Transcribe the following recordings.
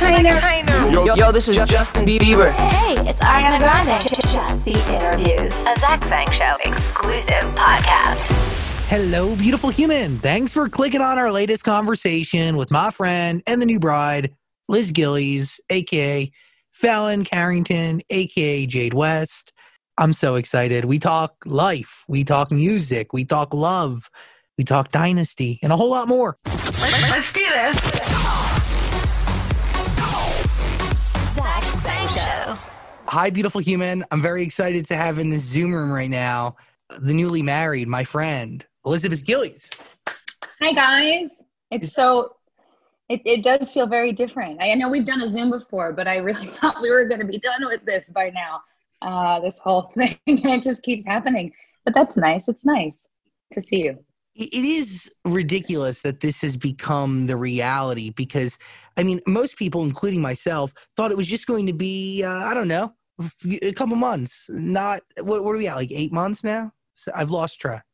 Trainer. Yo, yo, this is Justin Bieber. Hey, it's Ariana Grande. Just the interviews, a Zach Sang Show exclusive podcast. Hello, beautiful human. Thanks for clicking on our latest conversation with my friend and the new bride, Liz Gillies, aka Fallon Carrington, aka Jade West. I'm so excited. We talk life, we talk music, we talk love, we talk dynasty, and a whole lot more. Let's do this. Hi, beautiful human. I'm very excited to have in this Zoom room right now the newly married, my friend, Elizabeth Gillies. Hi guys. It's so it, it does feel very different. I know we've done a Zoom before, but I really thought we were going to be done with this by now. Uh, this whole thing, it just keeps happening. But that's nice. It's nice to see you. it it is ridiculous that this has become the reality because i mean most people including myself thought it was just going to be uh, i don't know a couple months not what, what are we at like eight months now so i've lost track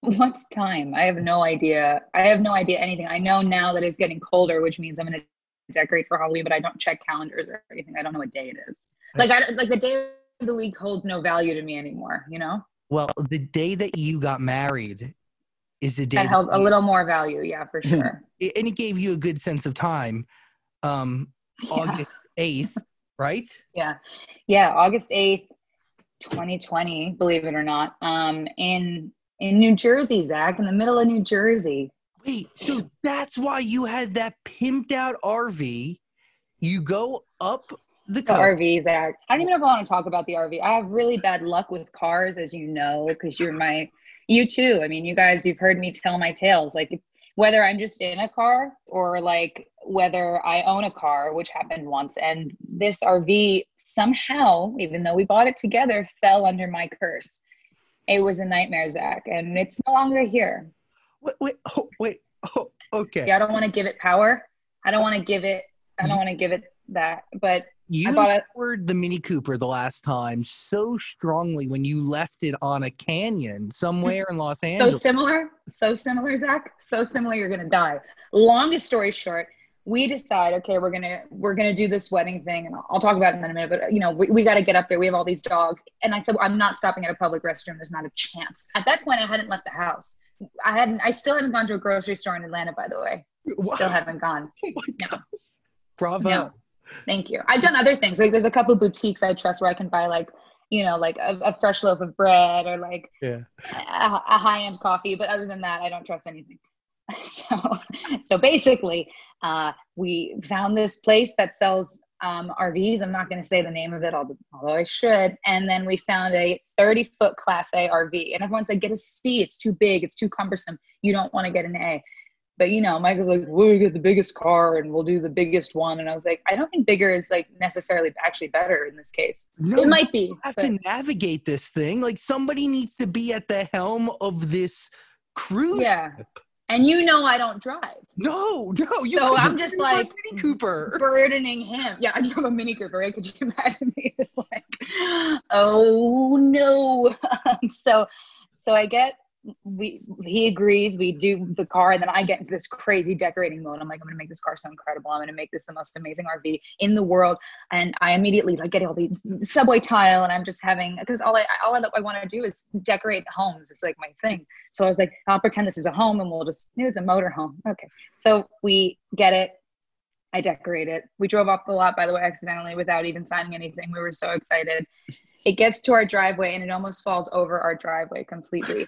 What's time? I have no idea. I have no idea anything. I know now that it's getting colder, which means I'm going to decorate for Halloween, but I don't check calendars or anything. I don't know what day it is. Like, I, like the day of the week holds no value to me anymore. You know, well the day that you got married is the day that that held a little more value. Yeah, for sure. and it gave you a good sense of time um august 8th right Yeah. Yeah. August 8th, 2020, believe it or not. Um, in in New Jersey, Zach, in the middle of New Jersey. wait so that's why you had that pimped out rv you go up the The RV, Zach. I don't even know if I want to talk about the RV. I have really bad luck with cars, as you know, because you're my you too. I mean, you guys, you've heard me tell my tales. Like whether I'm just in a car or like whether I own a car, which happened once. And this RV somehow, even though we bought it together, fell under my curse. It was a nightmare, Zach, and it's no longer here. wait wait oh, wait oh, okay Yeah, I don't want to give it power. I don't want to give it. I don't want to give it that. But You it- the Mini Cooper the last time so strongly when you left it on a canyon somewhere in Los Angeles. so similar, so similar, Zach. So similar, you're gonna die. Longest story short, we decide, okay, we're gonna we're gonna do this wedding thing, and I'll, I'll talk about it in a minute. But you know, we, we got to get up there. We have all these dogs, and I said, well, I'm not stopping at a public restroom. There's not a chance. At that point, I hadn't left the house. I hadn't. I still haven't gone to a grocery store in Atlanta, by the way. Still haven't gone. Oh No. Bravo. No. Thank you. I've done other things. Like there's a couple boutiques I trust where I can buy like, you know, like a, a fresh loaf of bread or like Yeah. a, a high end coffee. But other than that, I don't trust anything. So, so basically, uh, we found this place that sells um, RVs. I'm not going to say the name of it, although, although I should. And then we found a 30 foot Class A RV, and everyone said, "Get a C. It's too big. It's too cumbersome. You don't want to get an A." But you know, Michael's like, "We'll get the biggest car, and we'll do the biggest one." And I was like, "I don't think bigger is like necessarily actually better in this case. No, it might be." you have but- to navigate this thing. Like somebody needs to be at the helm of this cruise. Yeah. And you know, I don't drive. No, no. You So I'm just like, Mini Cooper. burdening him. Yeah, I drove a Mini Cooper. Right? Could you imagine me just like, oh no? so, so I get we he agrees. We do the car, and then I get into this crazy decorating mode. I'm like, I'm gonna make this car so incredible. I'm gonna make this the most amazing RV in the world. And I immediately like get all the subway tile, and I'm just having because all I all I, I want to do is decorate homes. It's like my thing. So I was like, I'll pretend this is a home, and we'll just it's a motor home. Okay. So we get it. I decorate it. We drove off the lot, by the way, accidentally without even signing anything. We were so excited. It gets to our driveway and it almost falls over our driveway completely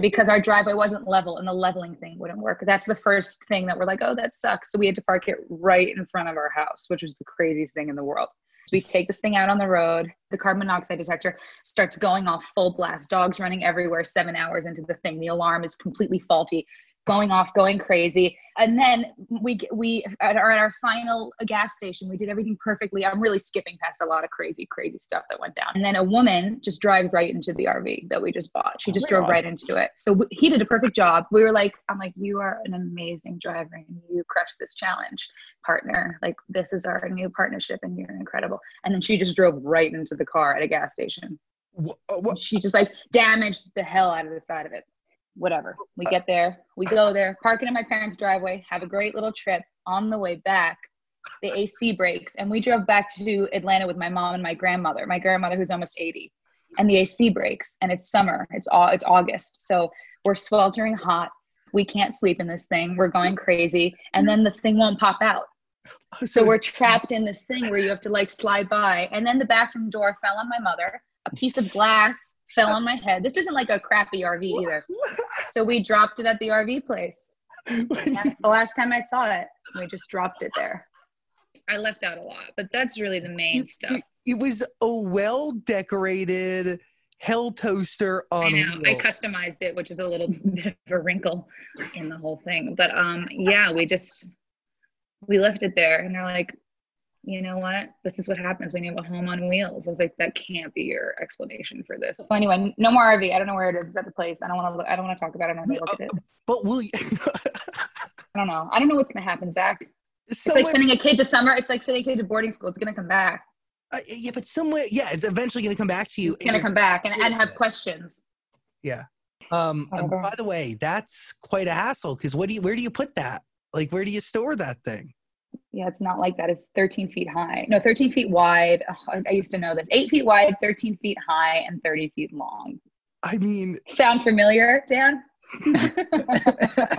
because our driveway wasn't level and the leveling thing wouldn't work. That's the first thing that we're like, oh, that sucks. So we had to park it right in front of our house, which was the craziest thing in the world. So we take this thing out on the road. The carbon monoxide detector starts going off full blast. Dogs running everywhere seven hours into the thing. The alarm is completely faulty, going off, going crazy. And then we we are at our final gas station, we did everything perfectly. I'm really skipping past a lot of crazy, crazy stuff that went down. And then a woman just drives right into the RV that we just bought. She just drove right into it. So w- he did a perfect job. We were like, I'm like, you are an amazing driver and you crushed this challenge, partner. Like this is our new partnership and you're incredible. And then she just drove right into the car at a gas station. Wha- uh, what- She just like damaged the hell out of the side of it. Whatever. We uh, get there, we go there, park it in my parents' driveway, have a great little trip. On the way back, the AC breaks, and we drove back to Atlanta with my mom and my grandmother. My grandmother, who's almost 80, and the AC breaks, and it's summer. It's all it's August, so we're sweltering hot. We can't sleep in this thing. We're going crazy, and then the thing won't pop out. Oh, so we're trapped in this thing where you have to like slide by, and then the bathroom door fell on my mother. A piece of glass fell on my head. This isn't like a crappy RV either. So we dropped it at the RV place. And that's the last time I saw it. We just dropped it there. I left out a lot, but that's really the main It- stuff. It, it was a well decorated hell toaster on I know. I customized it, which is a little bit of a wrinkle in the whole thing. But um, yeah, we just we left it there, and they're like, you know what? This is what happens when you have a home on wheels. I was like, that can't be your explanation for this. So anyway, no more RV. I don't know where it is. It's at the place. I don't want to. Look, I don't want to talk about it. I don't want to look at it. But will you? I don't know. I don't know what's gonna happen, Zach. It's like sending a kid to summer. It's like sending a kid to boarding school. It's gonna come back. uh, yeah, but somewhere, yeah, it's eventually going to come back to you. It's gonna come back and, and have questions. Yeah. Um, uh, Whatever. by the way, that's quite a hassle because what do you? Where do you put that? Like, where do you store that thing? Yeah, it's not like that. It's 13 feet high. No, 13 feet wide. Oh, I- I used to know this. Eight feet wide, 13 feet high, and 30 feet long. I mean, Sound familiar, Dan?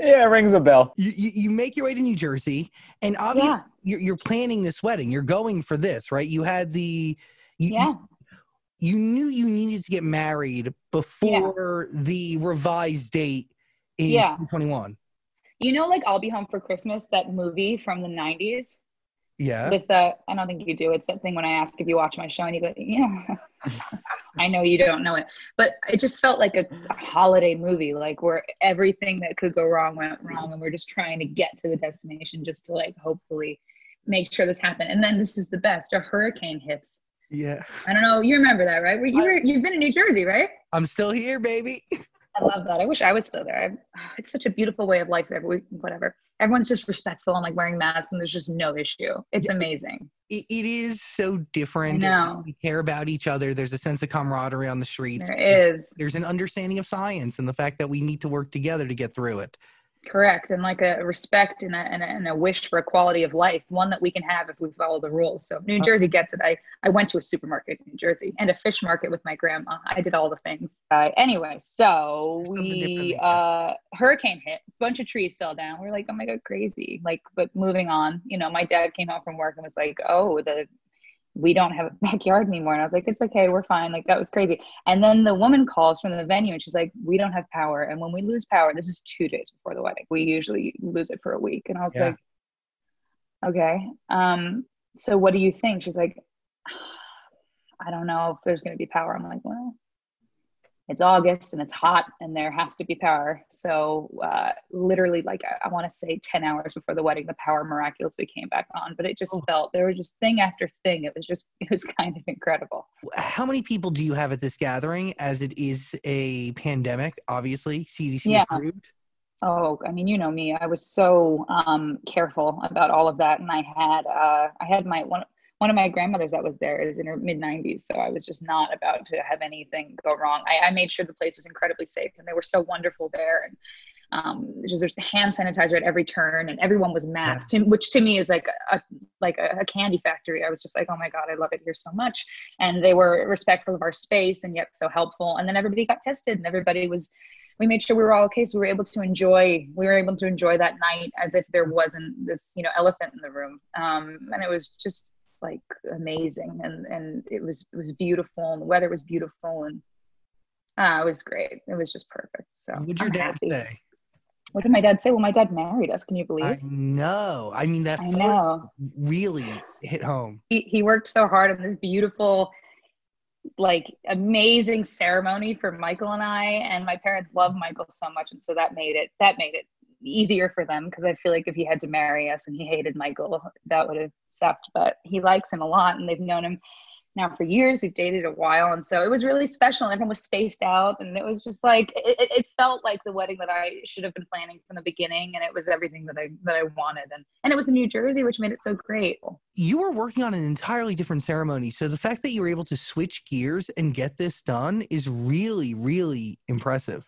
Yeah, it rings a bell. you, you, you make your way to New Jersey, and obviously yeah, you're, you're planning this wedding. You're going for this, right? You had the, you, you- yeah. you knew you needed to get married before the revised date in Yeah. 2021. You know, like I'll Be Home for Christmas, that movie from the 90s Yeah. with the, I don't think you do. It's that thing when I ask if you watch my show and you go, yeah. I know you don't know it, but it just felt like a, a holiday movie, like where everything that could go wrong went wrong, and we're just trying to get to the destination just to like hopefully make sure this happened. And then this is the best: a hurricane hits. yeah. I don't know. You remember that, right? You were you've been in New Jersey, right? I'm still here, baby. I love that. I wish I was still there. I, it's such a beautiful way of life there. We, whatever. Everyone's just respectful and like wearing masks, and there's just no issue. It's amazing. It, it is so different. Know. We care about each other. There's a sense of camaraderie on the streets. There is. There's an understanding of science and the fact that we need to work together to get through it. Correct. And like a respect and a, and, a, and a wish for a quality of life, one that we can have if we follow the rules. So New Uh, Jersey gets it. I, I went to a supermarket in New Jersey and a fish market with my grandma. I did all the things. Uh, anyway, so we, uh, hurricane hit, a bunch of trees fell down. We are like, oh my God, crazy. Like, but moving on, you know, my dad came home from work and was like, oh, the, we don't have a backyard anymore. And I was like, it's okay, we're fine. Like that was crazy. And then the woman calls from the venue and she's like, we don't have power. And when we lose power, this is two days before the wedding. We usually lose it for a week. And I was Yeah. like, okay. Um, so what do you think? She's like, I don't know if there's going to be power. I'm like, well, it's August and it's hot and there has to be power. So uh, literally, like I, I want to say 10 hours before the wedding, the power miraculously came back on. But it just Oh. felt there was just thing after thing. It was just it was kind of incredible. How many people do you have at this gathering as it is a pandemic, obviously, CDC Yeah. approved? Oh, I mean, you know me. I was so um, careful about all of that, and I had uh, I had my one one of my grandmothers that was there is in her mid 90s, so I was just not about to have anything go wrong. I, I made sure the place was incredibly safe, and they were so wonderful there, and um, just there's hand sanitizer at every turn, and everyone was masked, and which to me is like a like a, a candy factory. I was just like, oh my god, I love it here so much, and they were respectful of our space and yet so helpful, and then everybody got tested, and everybody was we made sure we were all okay so we were able to enjoy we were able to enjoy that night as if there wasn't this you know elephant in the room um, and it was just like amazing and and it was it was beautiful and the weather was beautiful and uh, it was great it was just perfect so What'd your I'm dad happy. say? what did my dad say well my dad married us can you believe I know. I mean, that I know really hit home. he, he worked so hard on this beautiful like amazing ceremony for michael and i and my parents love michael so much and so that made it that made it easier for them because i feel like if he had to marry us and he hated michael that would have sucked but he likes him a lot and they've known him now for years we've dated a while and so it was really special and everyone was spaced out and it was just like it, it felt like the wedding that i should have been planning from the beginning and it was everything that i that i wanted and and it was in new jersey which made it so great You were working on an entirely different ceremony. So the fact that you were able to switch gears and get this done is really, really impressive.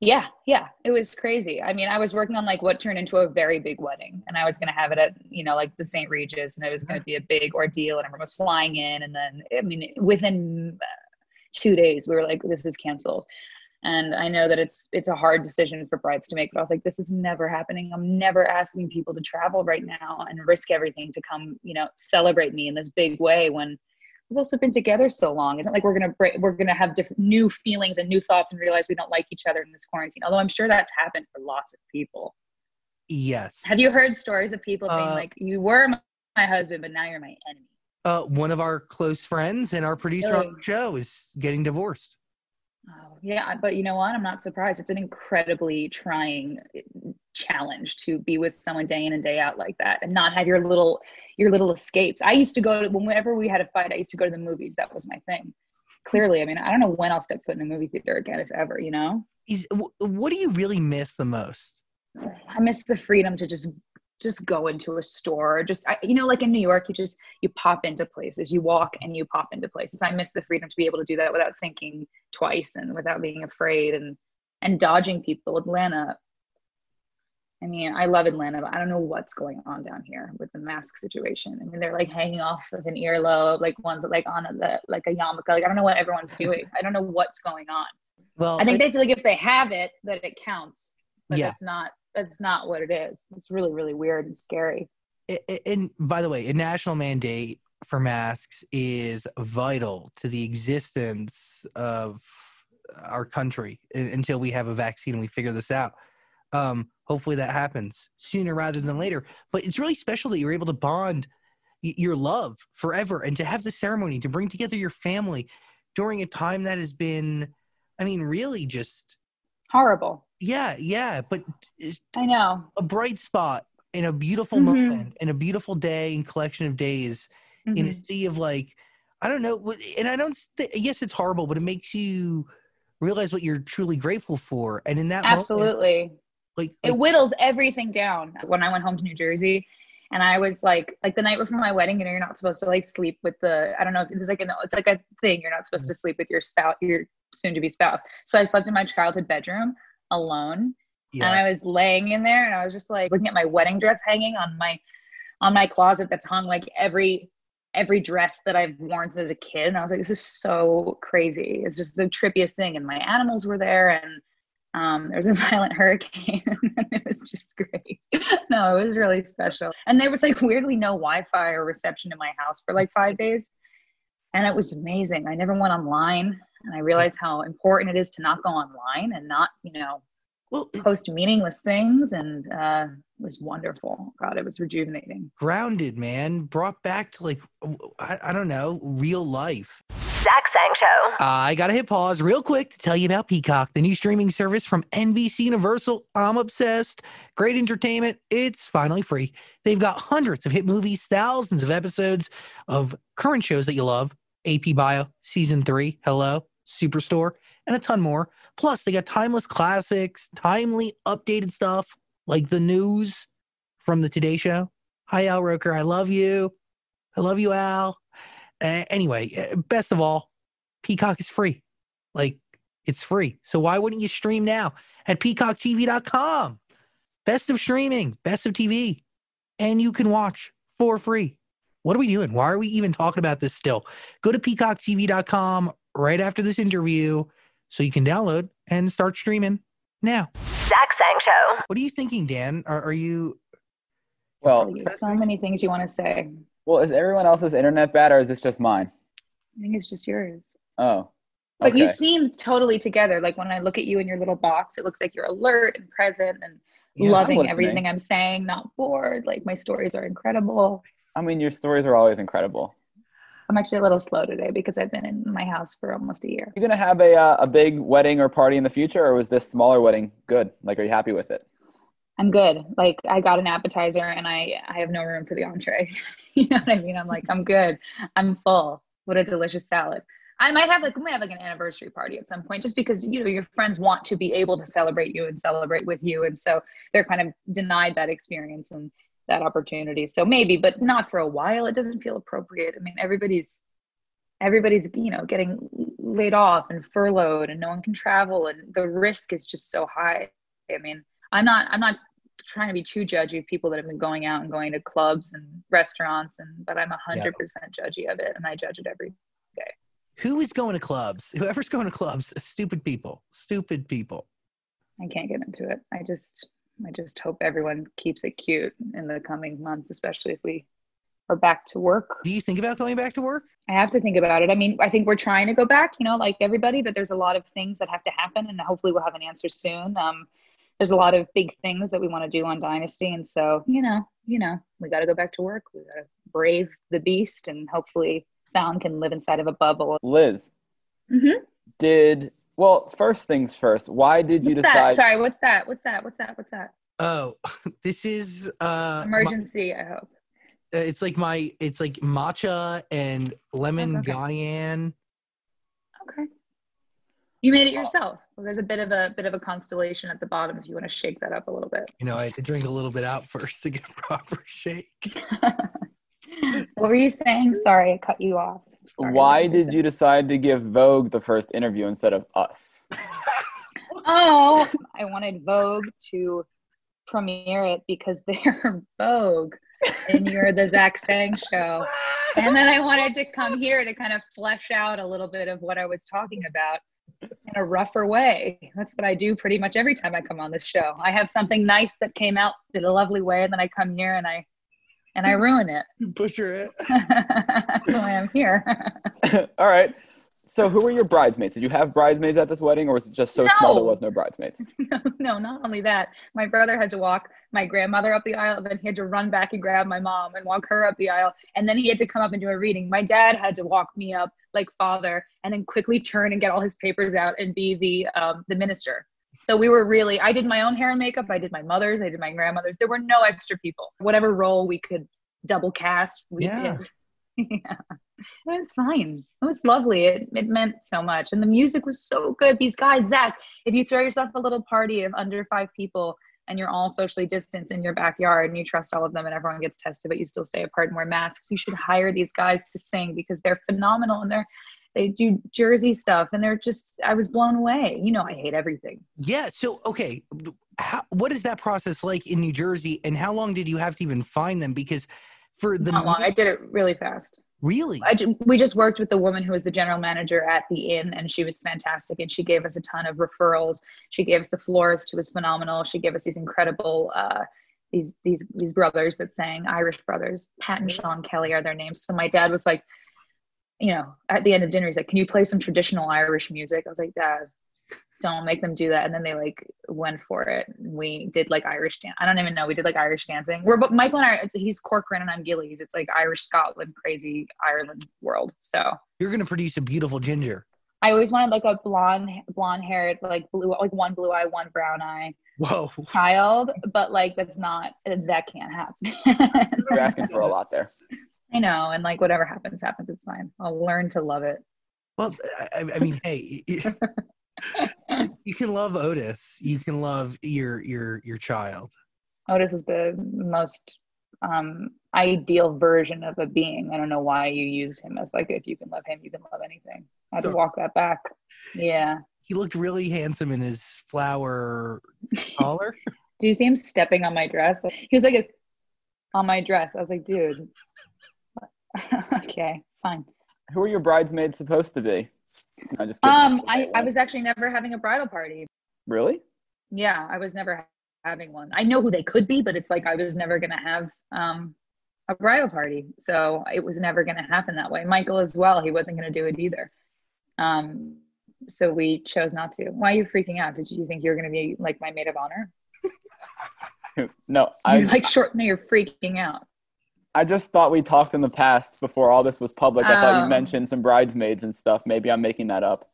Yeah, yeah, it was crazy. I mean, I was working on like what turned into a very big wedding, and I was going to have it at you know like the St. Regis, and it was going to be a big ordeal, and everyone was flying in, and then I mean, within uh, two days, we were like, this is canceled. And I know that it's it's a hard decision for brides to make, but I was like, this is never happening. I'm never asking people to travel right now and risk everything to come, you know, celebrate me in this big way when we've also been together so long. Isn't like we're gonna break, we're gonna have different new feelings and new thoughts and realize we don't like each other in this quarantine. Although I'm sure that's happened for lots of people. Yes. Have you heard stories of people being Uh, like, "You were my, my husband, but now you're my enemy"? Uh, one of our close friends and our producer on the show is getting divorced. Oh, yeah, but you know what? I'm not surprised. It's an incredibly trying eh, challenge to be with someone day in and day out like that, and not have your little your little escapes. I used to go to whenever we had a fight. I used to go to the movies. That was my thing. Clearly, I mean, I don't know when I'll step foot in a movie theater again, if ever. You know, Is what do you really miss the most? I miss the freedom to just just go into a store just I, you know like in new york you just you pop into places you walk and you pop into places. I miss the freedom to be able to do that without thinking twice and without being afraid and and dodging people. Atlanta i mean i love atlanta but i don't know what's going on down here with the mask situation. I mean they're like hanging off of an earlobe like one's like on a like a yarmulke. Like i don't know what everyone's doing. I don't know what's going on. Well, i think they feel like if they have it that it counts but Yeah. that's not that's not what it is it's really really weird and scary and by the way, a national mandate for masks is vital to the existence of our country until we have a vaccine and we figure this out. Um, hopefully that happens sooner rather than later. But it's really special that you're able to bond your love forever and to have the ceremony to bring together your family during a time that has been, I mean, really just horrible yeah, yeah. But it's i know a bright spot in a beautiful Mhm. moment in a beautiful day and collection of days in a Mhm. sea of like i don't know and i don't th- yes it's horrible but it makes you realize what you're truly grateful for and in that moment, absolutely like, it whittles everything down when i went home to new jersey and i was like like the night before my wedding you know you're not supposed to like sleep with the i don't know if it's like an it's like a thing you're not supposed to sleep with your spouse your soon to be spouse so i slept in my childhood bedroom alone and I was laying in there and I was just like looking at my wedding dress hanging on my on my closet that's hung like every every dress that I've worn since a kid. And I was like, this is so crazy. It's just the trippiest thing. And my animals were there and um, there was a violent hurricane and it was just great. no, it was really special. And there was like weirdly no Wi-Fi or reception in my house for like five days. And it was amazing. I never went online and I realized how important it is to not go online and not, you know, well post meaningless things and uh it was wonderful god it was rejuvenating grounded man brought back to like I don't know real life Zach Sang Show. I got to hit pause real quick to tell you about Peacock, the new streaming service from NBC Universal. I'm obsessed. Great entertainment. It's finally free. They've got hundreds of hit movies, thousands of episodes of current shows that you love AP Bio, Season 3, Hello, Superstore, and a ton more. Plus, they got timeless classics, timely updated stuff like the news from the Today Show. Hi, Al Roker. I love you. I love you, Al. Uh, anyway, uh, best of all, Peacock is free. Like it's free. So why wouldn't you stream now at peacocktv.com? Best of streaming, best of TV. And you can watch for free. What are we doing? Why are we even talking about this still? Go to peacocktv.com right after this interview so you can download and start streaming now. Zach Sang Show. What are you thinking, Dan? Are, are you Well, so many things you want to say well, is everyone else's internet bad or is this just mine? i think it's just yours Oh, but you seem totally together like when i look at you in your little box it looks like you're alert and present and Yeah, I'm loving everything i'm saying not bored like my stories are incredible I mean, your stories are always incredible. i'm actually a little slow today because i've been in my house for almost a year You gonna have a uh, a big wedding or party in the future, or was this smaller wedding good? Like, are you happy with it? I'm good. Like I got an appetizer and I I have no room for the entree. you know what I mean? I'm like I'm good. I'm full. What a delicious salad. I might have like we might have like an anniversary party at some point just because you know your friends want to be able to celebrate you and celebrate with you and so they're kind of denied that experience and that opportunity. So maybe but not for a while. It doesn't feel appropriate. I mean everybody's everybody's you know getting laid off and furloughed and no one can travel and the risk is just so high i mean i'm not i'm not trying to be too judgy of people that have been going out and going to clubs and restaurants and but i'm 100% judgy of it and i judge it every day who is going to clubs? Whoever's going to clubs, stupid people. Stupid people. i can't get into it i just i just hope everyone keeps it cute in the coming months especially if we are back to work Do you think about going back to work? I have to think about it. I mean, I think we're trying to go back, you know, like everybody, but there's a lot of things that have to happen, and hopefully we'll have an answer soon. Um, there's a lot of big things that we want to do on Dynasty, and so you know, you know, we got to go back to work. We got to brave the beast, and hopefully Fallon can live inside of a bubble. Liz, Mm-hmm. did well. First things first. Why did you decide? that? Sorry, what's that? What's that? What's that? What's that? Oh, this is uh my- Emergency. I hope. uh, it's like my it's like matcha and lemon Okay. cayenne. Okay. You made it yourself. Well, there's a bit of a bit of a constellation at the bottom if you want to shake that up a little bit. You know, I had to drink a little bit out first to get a proper shake. what were you saying? Sorry, I cut you off. Sorry. Why did you decide to give Vogue the first interview instead of us? Oh, I wanted Vogue to premiere it because they're Vogue and you're the Zach Sang show. And then I wanted to come here to kind of flesh out a little bit of what I was talking about in a rougher way. That's what I do pretty much every time I come on this show. I have something nice that came out in a lovely way, and then I come here and I and I ruin it. Butcher it. That's why I'm here. All right. So, who were your bridesmaids? Did you have bridesmaids at this wedding, or was it just so small there was no bridesmaids? no, no, not only that. My brother had to walk my grandmother up the aisle, then he had to run back and grab my mom and walk her up the aisle, and then he had to come up and do a reading. My dad had to walk me up like father, and then quickly turn and get all his papers out and be the um, the minister. So we were really. I did my own hair and makeup. I did my mother's. I did my grandmother's. There were no extra people. Whatever role we could double cast, we Yeah. did. yeah. It was fine. It was lovely. It, it meant so much. And the music was so good. These guys, Zach, if you throw yourself a little party of under five people and you're all socially distanced in your backyard and you trust all of them and everyone gets tested, but you still stay apart and wear masks, you should hire these guys to sing because they're phenomenal and they're they do Jersey stuff and they're just I was blown away. You know I hate everything. Yeah. So okay, how, what is that process like in New Jersey, and how long did you have to even find them? Because for the Not long. I did it really fast. really, I we just worked with the woman who was the general manager at the inn, and she was fantastic. And she gave us a ton of referrals. She gave us the florist, who was phenomenal. She gave us these incredible uh, these these these brothers that sang Irish brothers. Pat and Sean Kelly are their names. So my dad was like, you know, at the end of dinner, he's like, "Can you play some traditional Irish music?" I was like, "Dad." Don't make them do that. And then they like went for it. We did like Irish dance. I don't even know. We did like Irish dancing. We're but Michael and I. He's Corcoran and I'm Gillies. It's like Irish Scotland, crazy Ireland world. So you're gonna produce a beautiful ginger. I always wanted like a blonde, blonde haired, like blue, like one blue eye, one brown eye Whoa. child. But like that's not that can't happen. You're asking for a lot there. I know, and like whatever happens, happens. It's fine. I'll learn to love it. Well, I, I mean, hey, you can love Otis. You can love your your your child. Otis is the most um ideal version of a being. I don't know why you used him as like if you can love him, you can love anything. I had So- to walk that back. Yeah. He looked really handsome in his flower collar. Do you see him stepping on my dress? He was like on my dress. I was like, dude. okay, fine. Who are your bridesmaids supposed to be? No, just kidding. Um, I, I was actually never having a bridal party. really. Yeah, I was never having one. I know who they could be, but it's like I was never gonna have um a bridal party. So it was never gonna happen that way. Michael as well, he wasn't gonna do it either. Um so we chose not to. Why are you freaking out? Did you think you were gonna be like my maid of honor? No, I like short no, you're freaking out. I just thought we talked in the past before all this was public. I thought Oh. you mentioned some bridesmaids and stuff. Maybe I'm making that up.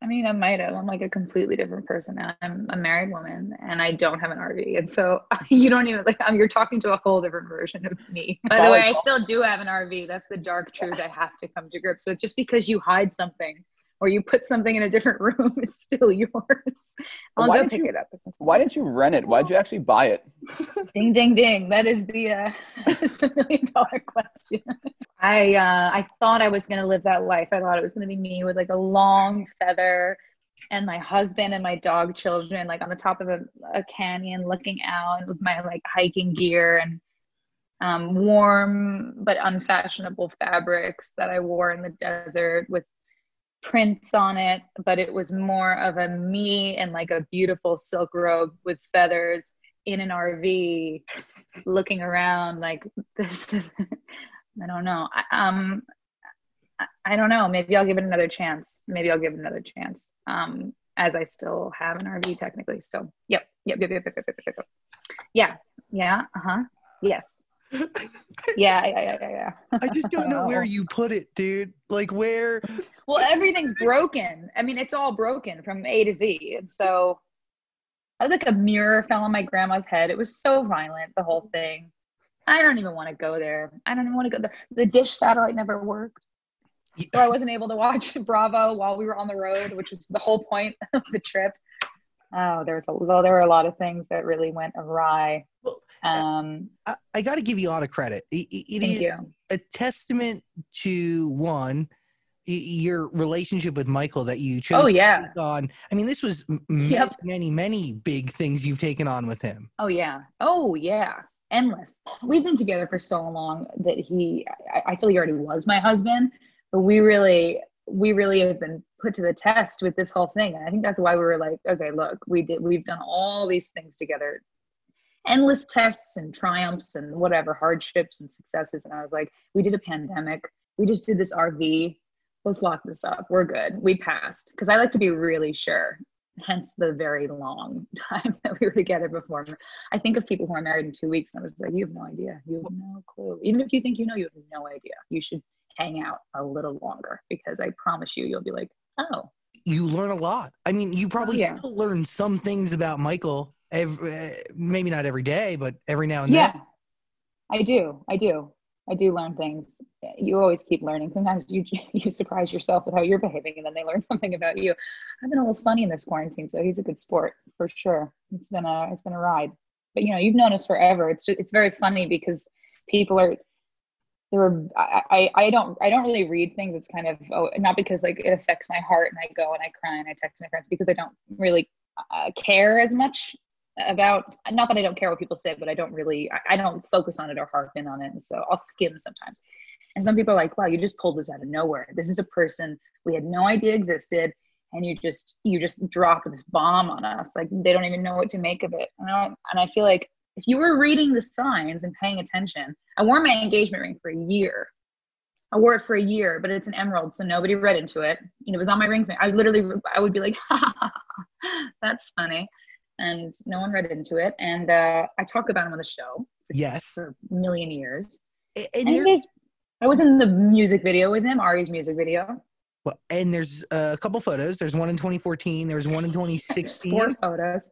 I mean, I might have. I'm like a completely different person now. I'm a married woman and I don't have an RV. And so you don't even like, um, you're talking to a whole different version of me. By the way, I still do have an RV. That's the dark truth I have to come to grips with. Just because you hide something or you put something in a different room, it's still yours. I'll Why go pick you- it up. Why didn't you rent it? Why'd you actually buy it? Ding, ding, ding. That is the, uh, the million dollar question. I uh, I thought I was gonna live that life. I thought it was gonna be me with like a long feather and my husband and my dog children like on the top of a, a canyon looking out with my like hiking gear and um, warm but unfashionable fabrics that I wore in the desert with prints on it, but it was more of a me and like a beautiful silk robe with feathers in an RV looking around like this is I don't know. Um I, don't know. Maybe I'll give it another chance. Maybe I'll give it another chance. Um as I still have an RV technically. So yep, yep, yep, yep, yep, yep, yep, yep. Yeah. Yeah. Uh-huh. Yes. Yeah, yeah, yeah, yeah, yeah. I just don't know where you put it, dude. Like where? well, everything's broken. I mean, it's all broken from A to Z. And so I like a mirror fell on my grandma's head. It was so violent, the whole thing. I don't even want to go there. I don't even want to go. The, the dish satellite never worked. So I wasn't able to watch Bravo while we were on the road, which was the whole point of the trip. Oh, there was a well, there were a lot of things that really went awry. Well, Um, I, I got to give you a lot of credit. It, it- is you. a testament to one your relationship with Michael that you chose. Oh yeah. on. I mean, this was m- Yep. many, many, many big things you've taken on with him. Oh yeah. Oh yeah. Endless. We've been together for so long that he I, I feel he already was my husband, but we really we really have been put to the test with this whole thing. And I think that's why we were like, okay, look, we did we've done all these things together. Endless tests and triumphs and whatever, hardships and successes. And I was like, we did a pandemic. We just did this RV. Let's lock this up. We're good. We passed. Because I like to be really sure hence the very long time that we were together before. I think of people who are married in two weeks, and I was like, you have no idea. You have no clue. Even if you think you know, you have no idea. You should hang out a little longer because I promise you, you'll be like, oh, You learn a lot. I mean, you probably oh, yeah. still learn some things about Michael. Every, uh, maybe not every day, but every now and yeah, then. Yeah, I do. I do. I do learn things. You always keep learning. Sometimes you you surprise yourself with how you're behaving, and then they learn something about you. I've been a little funny in this quarantine, so he's a good sport for sure. It's been a it's been a ride. But you know, you've known us forever. It's just, it's very funny because people are there were I, I I don't I don't really read things. It's kind of oh, not because like it affects my heart and I go and I cry and I text my friends because I don't really uh, care as much about not that I don't care what people say, but I don't really I, I don't focus on it or harp in on it. And so I'll skim sometimes. And some people are like, wow, you just pulled this out of nowhere. This is a person we had no idea existed. And you just you just drop this bomb on us. Like they don't even know what to make of it. And I, and I feel like if you were reading the signs and paying attention, I wore my engagement ring for a year. I wore it for a year, but it's an emerald, so nobody read into it. You know, it was on my ring finger. I literally, I would be like, ha, ha, ha, that's funny. And no one read into it. And uh, I talk about him on the show Yes. for a million years. A- And, And there's, I was in the music video with him, Ari's music video. well, and there's uh, a couple photos. There's one in 2014. There's one in Four 2016. photos.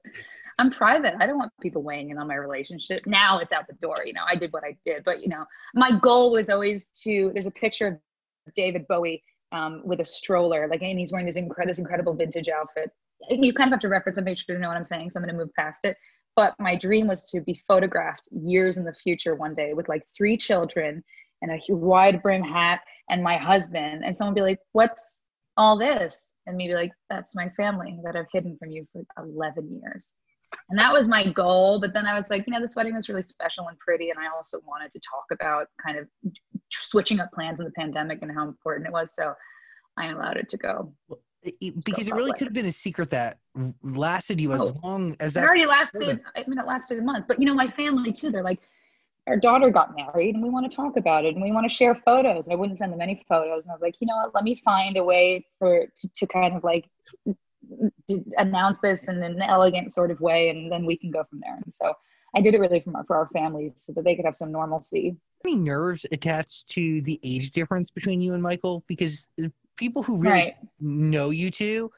I'm private. I don't want people weighing in on my relationship. Now it's out the door. You know, I did what I did, but you know, my goal was always to. There's a picture of David Bowie um, with a stroller, like, and he's wearing this, incre- this incredible vintage outfit. You kind of have to reference the picture to know what I'm saying, so I'm going to move past it. But my dream was to be photographed years in the future one day with like three children and a wide brim hat and my husband, and someone be like, "What's all this?" And me be like, "That's my family that I've hidden from you for 11 years." And that was my goal. But then I was like, you know, this wedding was really special and pretty. And I also wanted to talk about kind of switching up plans in the pandemic and how important it was. So I allowed it to go. Because it really could have been a secret that lasted you as Oh. long as that. It already lasted, I mean, it lasted a month. But, you know, my family too, they're like, our daughter got married and we want to talk about it and we want to share photos. I wouldn't send them any photos. And I was like, you know what, let me find a way for to, to kind of like announce this in an elegant sort of way and then we can go from there. And so I did it really for our, for our families so that they could have some normalcy. Any nerves attached to the age difference between you and Michael? Because uh, people who really Right. know you two,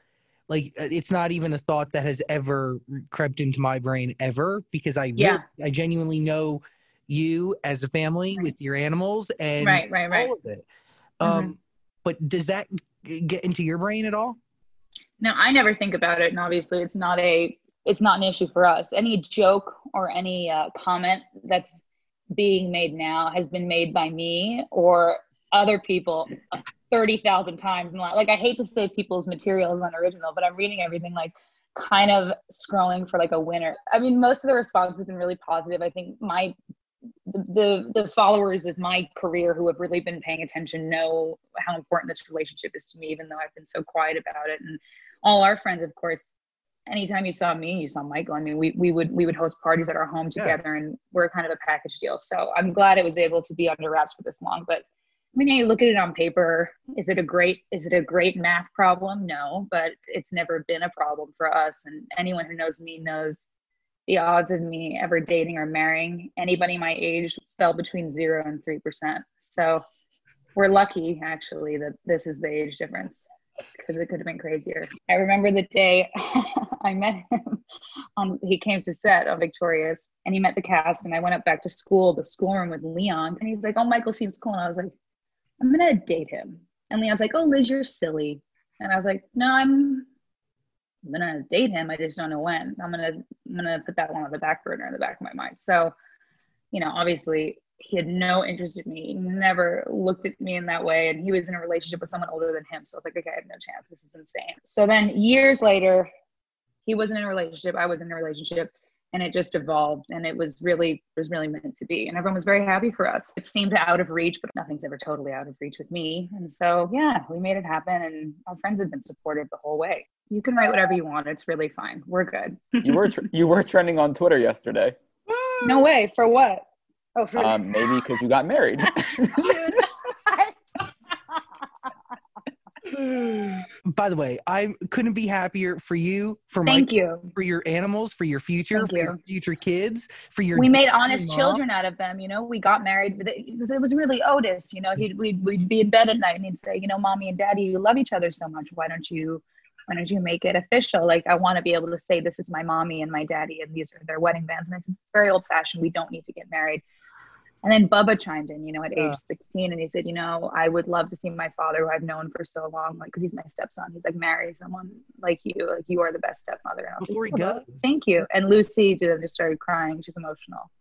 like uh, it's not even a thought that has ever crept into my brain ever. Because I Yeah. really, I genuinely know you as a family Right. with your animals and Right, right, right. all of it. Mhm. Um, but does that g- get into your brain at all? No, I never think about it, and obviously, it's not a it's not an issue for us. Any joke or any uh, comment that's being made now has been made by me or other people thirty thousand times. And like, I hate to say people's material is unoriginal, but I'm reading everything like kind of scrolling for like a winner. I mean, most of the responses have been really positive. I think my the the followers of my career who have really been paying attention know how important this relationship is to me even though i've been so quiet about it and all our friends of course anytime you saw me you saw michael i mean we, we would we would host parties at our home together yeah. and we're kind of a package deal so i'm glad it was able to be under wraps for this long but i mean you look at it on paper is it a great is it a great math problem no but it's never been a problem for us and anyone who knows me knows the odds of me ever dating or marrying anybody my age fell between zero and three percent. So we're lucky actually that this is the age difference because it could have been crazier. I remember the day I met him on he came to set on Victorious and he met the cast and I went up back to school, the schoolroom with Leon, and he's like, Oh, Michael seems cool. And I was like, I'm gonna date him. And Leon's like, Oh, Liz, you're silly. And I was like, No, I'm I'm gonna date him. I just don't know when. I'm gonna I'm gonna put that one on the back burner in the back of my mind. So, you know, obviously he had no interest in me, never looked at me in that way, and he was in a relationship with someone older than him. So I was like, okay, I have no chance. This is insane. So then years later, he wasn't in a relationship. I was in a relationship, and it just evolved, and it was really it was really meant to be, and everyone was very happy for us. It seemed out of reach, but nothing's ever totally out of reach with me, and so yeah, we made it happen, and our friends have been supportive the whole way. You can write whatever you want. It's really fine. We're good. you were tr- you were trending on Twitter yesterday. No way. For what? Oh, for um, maybe because you got married. By the way, I couldn't be happier for you, for Thank you. for your animals, for your future, Thank for you. your future kids, for your. We made honest mom. children out of them. You know, we got married because it was really Otis. You know, he'd we'd, we'd be in bed at night and he'd say, you know, mommy and daddy, you love each other so much. Why don't you? Why don't you make it official? Like, I want to be able to say this is my mommy and my daddy, and these are their wedding bands. And I said, it's very old fashioned. We don't need to get married. And then Bubba chimed in, you know, at age 16, and he said, you know, I would love to see my father, who I've known for so long, like, because he's my stepson. He's like, marry someone like you, like you are the best stepmother. And Before he goes, thank you. And Lucy just started crying. She's emotional,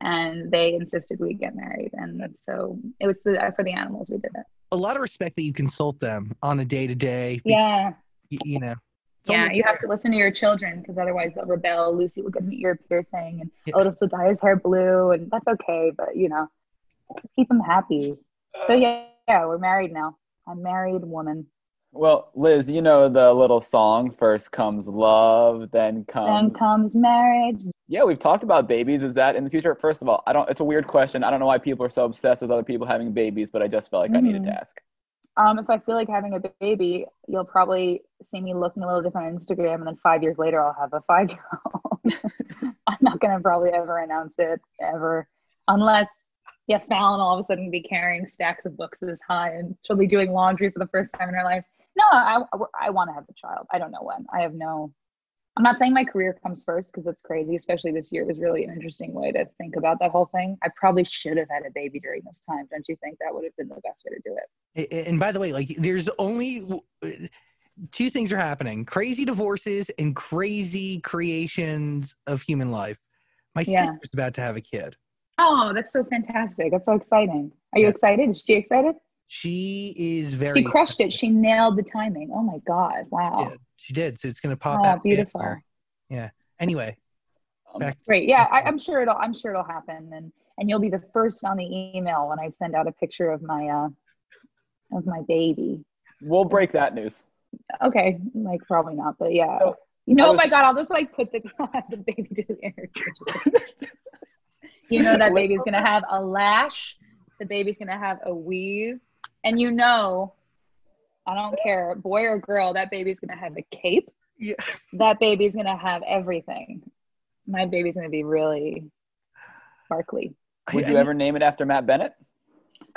and they insisted we get married, and so it was the, for the animals we did it. A lot of respect that you consult them on a day to day. Yeah. You know yeah, you have to listen to your children because otherwise they'll rebel. Lucy will get an ear piercing, and yeah. Otis will dye his hair blue, and that's okay. But you know, keep them happy. So yeah, yeah, we're married now. I'm married woman. Well, Liz, you know the little song. First comes love, then comes then comes marriage. Yeah, we've talked about babies. Is that in the future? First of all, I don't. It's a weird question. I don't know why people are so obsessed with other people having babies, but I just felt like mm-hmm. I needed to mm-hmm. ask. Um, if I feel like having a baby, you'll probably see me looking a little different on Instagram, and then five years later, I'll have a five year old. I'm not going to probably ever announce it ever, unless, yeah, Fallon all of a sudden be carrying stacks of books this high and she'll be doing laundry for the first time in her life. No, I, I want to have a child. I don't know when. I have no I'm not saying my career comes first because that's crazy, especially this year was really an interesting way to think about that whole thing. I probably should have had a baby during this time. Don't you think that would have been the best way to do it? And by the way, like there's only uh, two things are happening crazy divorces and crazy creations of human life. My yeah. sister's about to have a kid. Oh, that's so fantastic. That's so exciting. Are you excited? Is she excited? She is very. She crushed it. She nailed the timing. Oh my God. Wow. Yeah. She did. So it's going to pop oh, out. beautiful. Yeah. Anyway. Um, back Great. Yeah, I, am sure it'll. I'm sure it'll happen, and and you'll be the first on the email when I send out a picture of my uh of my baby. We'll break that news. Okay, like probably not, but yeah. So, you know, was, oh my God, I'll just like put the the baby to the interview. you know that baby's gonna have a lash. The baby's gonna have a weave, and you know I don't care, boy or girl, that baby's gonna have a cape. Yeah. That baby's gonna have everything. My baby's gonna be really sparkly. Would you ever name it after Matt Bennett?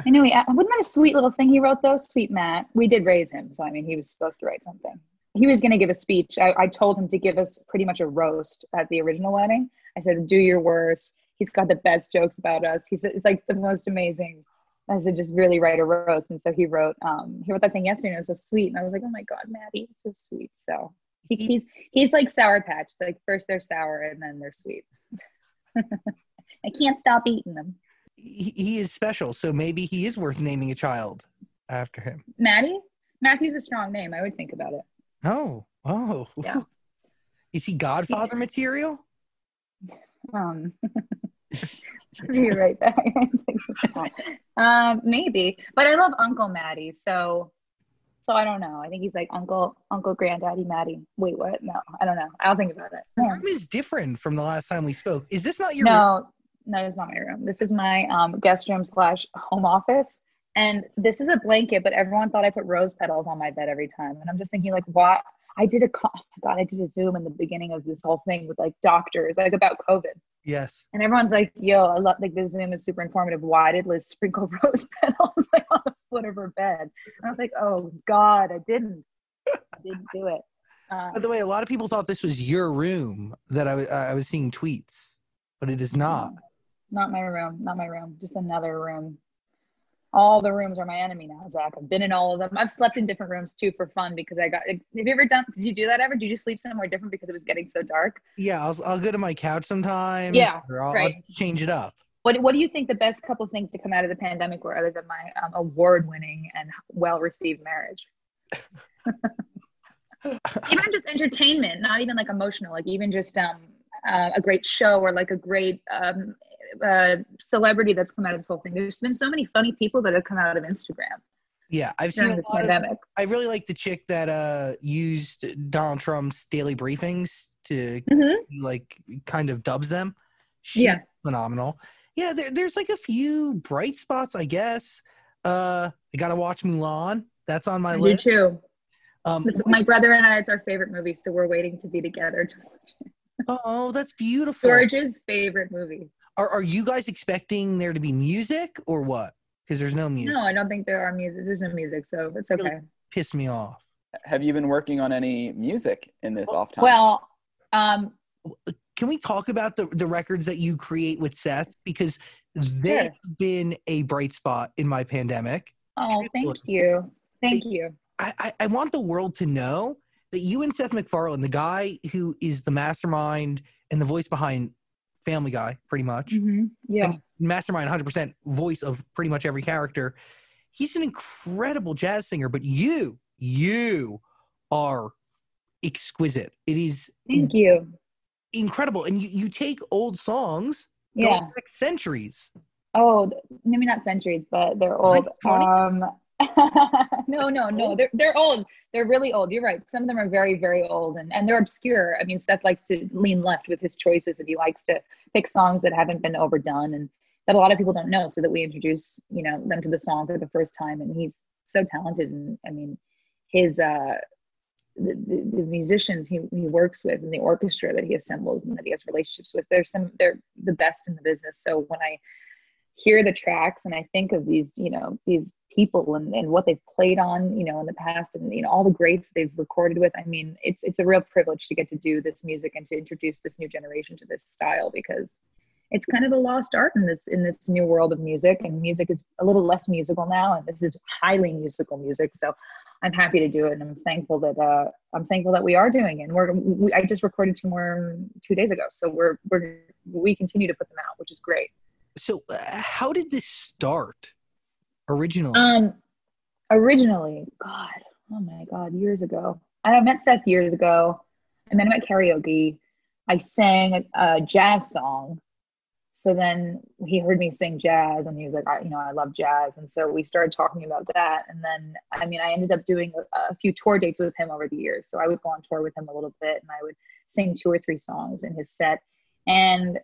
I know. He, wouldn't that a sweet little thing he wrote though? Sweet Matt. We did raise him, so I mean, he was supposed to write something. He was going to give a speech. I, I told him to give us pretty much a roast at the original wedding. I said, "Do your worst." He's got the best jokes about us. He's it's like the most amazing I said, just really write a roast. And so he wrote, um, he wrote that thing yesterday and it was so sweet. And I was like, oh my God, Maddie, it's so sweet. So he, he's, he's like Sour Patch. It's like first they're sour and then they're sweet. I can't stop eating them. he, he is special, so maybe he is worth naming a child after him. Maddie? Matthew's a strong name. I would think about it. Oh, oh. Yeah. Is he Godfather material? Um, you're right there. um, maybe, but I love Uncle Maddie, so so I don't know. I think he's like Uncle Uncle Granddaddy Maddie. Wait, what? No, I don't know. I'll think about it. Yeah. room is different from the last time we spoke. Is this not your No, no, it's not my room. This is my um, guest room slash home office. And this is a blanket, but everyone thought I put rose petals on my bed every time. And I'm just thinking, like, what? I did a, oh God, I did a Zoom in the beginning of this whole thing with like doctors, like about COVID. Yes. And everyone's like, yo, I love, like, this Zoom is super informative. Why did Liz sprinkle rose petals like on the foot of her bed? And I was like, oh God, I didn't. I didn't do it. Uh, By the way, a lot of people thought this was your room that I was seeing tweets, but it is not. Not my room. Not my room. Just another room. All the rooms are my enemy now, Zach. I've been in all of them. I've slept in different rooms too for fun because I got. Have you ever done? Did you do that ever? Did you sleep somewhere different because it was getting so dark? Yeah, I'll, I'll go to my couch sometimes. Yeah, or I'll, I'll right. change it up. What What do you think the best couple things to come out of the pandemic were, other than my um, award-winning and well-received marriage? even just entertainment, not even like emotional, like even just um uh, a great show or like a great um uh, celebrity that's come out of this whole thing. There's been so many funny people that have come out of Instagram Yeah, I've seen during this lot of- pandemic. I really like the chick that uh used Donald Trump's daily briefings to Mhm. like kind of dubs them. She's Yeah. phenomenal. Yeah, there, there's like a few bright spots, I guess. Uh, I gotta watch Mulan. That's on my I list. too. Um, my brother and I, it's our favorite movie, so we're waiting to be together to watch it. oh, that's beautiful. George's favorite movie. Are are you guys expecting there to be music or what? Because there's no music. No, I don't think there are music. There's no music, so it's okay. Piss me off. Have you been working on any music in this off time? Well, um, Can we talk about the the records that you create with Seth? Because they've Sure. been a bright spot in my pandemic. oh, thank you, thank you. I, I, I want the world to know that you and Seth MacFarlane, the guy who is the mastermind and the voice behind Family Guy, pretty much, Mhm. Yeah, and mastermind 100% voice of pretty much every character. He's an incredible jazz singer, but you, you are exquisite. It is thank you. incredible. And you, you take old songs, Yeah. back centuries. Oh, maybe not centuries, but they're old. 20? Um, no, no, no. They're they're old. They're really old. You're right. Some of them are very, very old, and and they're obscure. I mean, Seth likes to lean left with his choices, and he likes to pick songs that haven't been overdone and that a lot of people don't know, so that we introduce you know them to the song for the first time. And he's so talented, and I mean, his uh. The, the, the musicians he, he works with and the orchestra that he assembles and that he has relationships with they're some they're the best in the business so when i hear the tracks and I think of these, you know, these people and, and what they've played on, you know, in the past and, you know, all the greats they've recorded with. I mean, it's, it's a real privilege to get to do this music and to introduce this new generation to this style because it's kind of a lost art in this, in this new world of music and music is a little less musical now. And this is highly musical music. So I'm happy to do it. And I'm thankful that, uh, I'm thankful that we are doing it. And we're, we, I just recorded two more two days ago. So we're, we're, we continue to put them out, which is great. So, uh, how did this start originally? Um, originally, God, oh my God, years ago. I met Seth years ago. I met him at karaoke. I sang a, jazz song. So then he heard me sing jazz, and he was like, I, you know, I love jazz, and so we started talking about that. And then, I mean, I ended up doing a, a few tour dates with him over the years. So I would go on tour with him a little bit, and I would sing two or three songs in his set. And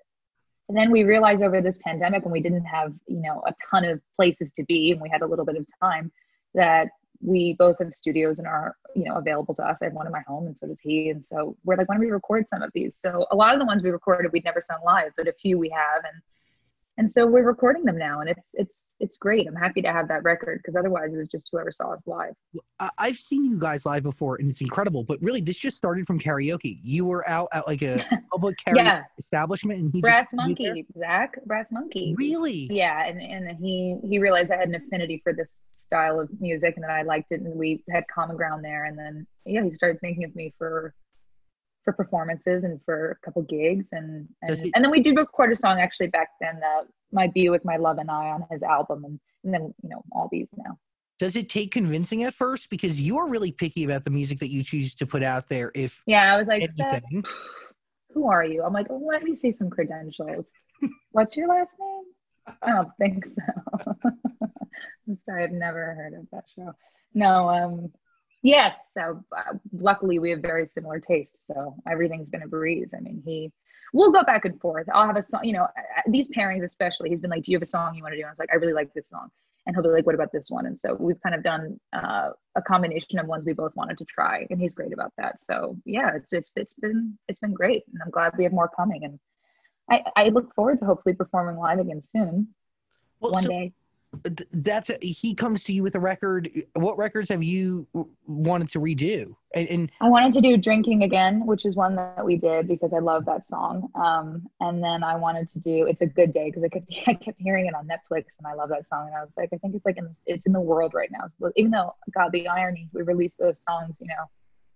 and then we realized over this pandemic when we didn't have you know a ton of places to be and we had a little bit of time that we both have studios and are you know available to us. I have one in my home and so does he. And so we're like why don't we record some of these? So a lot of the ones we recorded we'd never sung live but a few we have. And and so we're recording them now and it's it's it's great i'm happy to have that record because otherwise it was just whoever saw us live I've seen you guys live before, and it's incredible. But really, this just started from karaoke. You were out at like a public karaoke yeah establishment, and he brass just put you there? monkey zach brass monkey Really? yeah and and he he realized i had an affinity for this style of music and that i liked it and we had common ground there and then yeah he started thinking of me for for performances and for a couple gigs and and, he- and then we did record a song actually back then uh, my with my Love and I on his album, and, and then you know all these now. Does it take convincing at first? Because you are really picky about the music that you choose to put out there. If Yeah, I was like, who are you? I'm like, oh, let me see some credentials. What's your last name? I don't think so. So I've never heard of that show. No, um, yes. So uh, luckily we have very similar tastes. So everything's been a breeze. I mean, he, we'll go back and forth. I'll have a song, you know, these pairings especially, he's been like, do you have a song you want to do? And I was like, I really like this song. And he'll be like, what about this one? And so we've kind of done uh, a combination of ones we both wanted to try. And he's great about that. So yeah, it's, it's, it's been, it's been great. And I'm glad we have more coming. And I, I look forward to hopefully performing live again soon, well, one so day. Th- that's he comes to you with a record. What records have you wanted to redo? And, and I wanted to do Drinking Again, which is one that we did because I love that song. Um, and then I wanted to do It's a Good Day because I kept, I kept hearing it on Netflix and I love that song. And I was like, I think it's like in it's in the world right now. So even though, God, the irony, we released those songs, you know,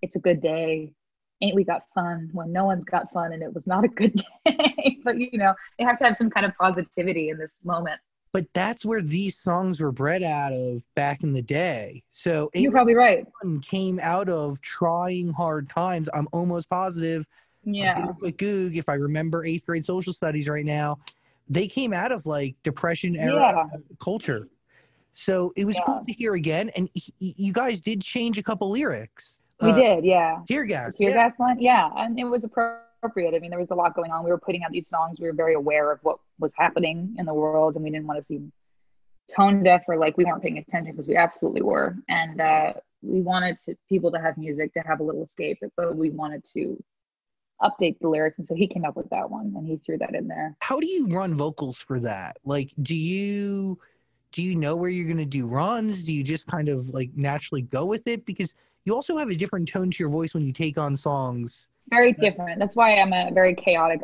It's a Good Day, Ain't We Got Fun when no one's got fun and it was not a good day. but, you know, they have to have some kind of positivity in this moment. But that's where these songs were bred out of back in the day. So You're probably right. Came out of trying hard times. I'm almost positive. Yeah. With Goog, if I remember eighth grade social studies right now, they came out of like depression era culture. So it was Yeah. cool to hear again. And he, you guys did change a couple lyrics. We Uh, did, yeah. Tear gas. Tear yeah. gas one, yeah, and it was appropriate. I mean, there was a lot going on. We were putting out these songs. We were very aware of what was happening in the world, and we didn't want to seem tone deaf or like we weren't paying attention because we absolutely were. And uh, we wanted to people to have music to have a little escape, but we wanted to update the lyrics, and so he came up with that one, and he threw that in there. How do you run vocals for that? Like, do you do you know where you're going to do runs? Do you just kind of like naturally go with it? Because you also have a different tone to your voice when you take on songs. very different that's why i'm a very chaotic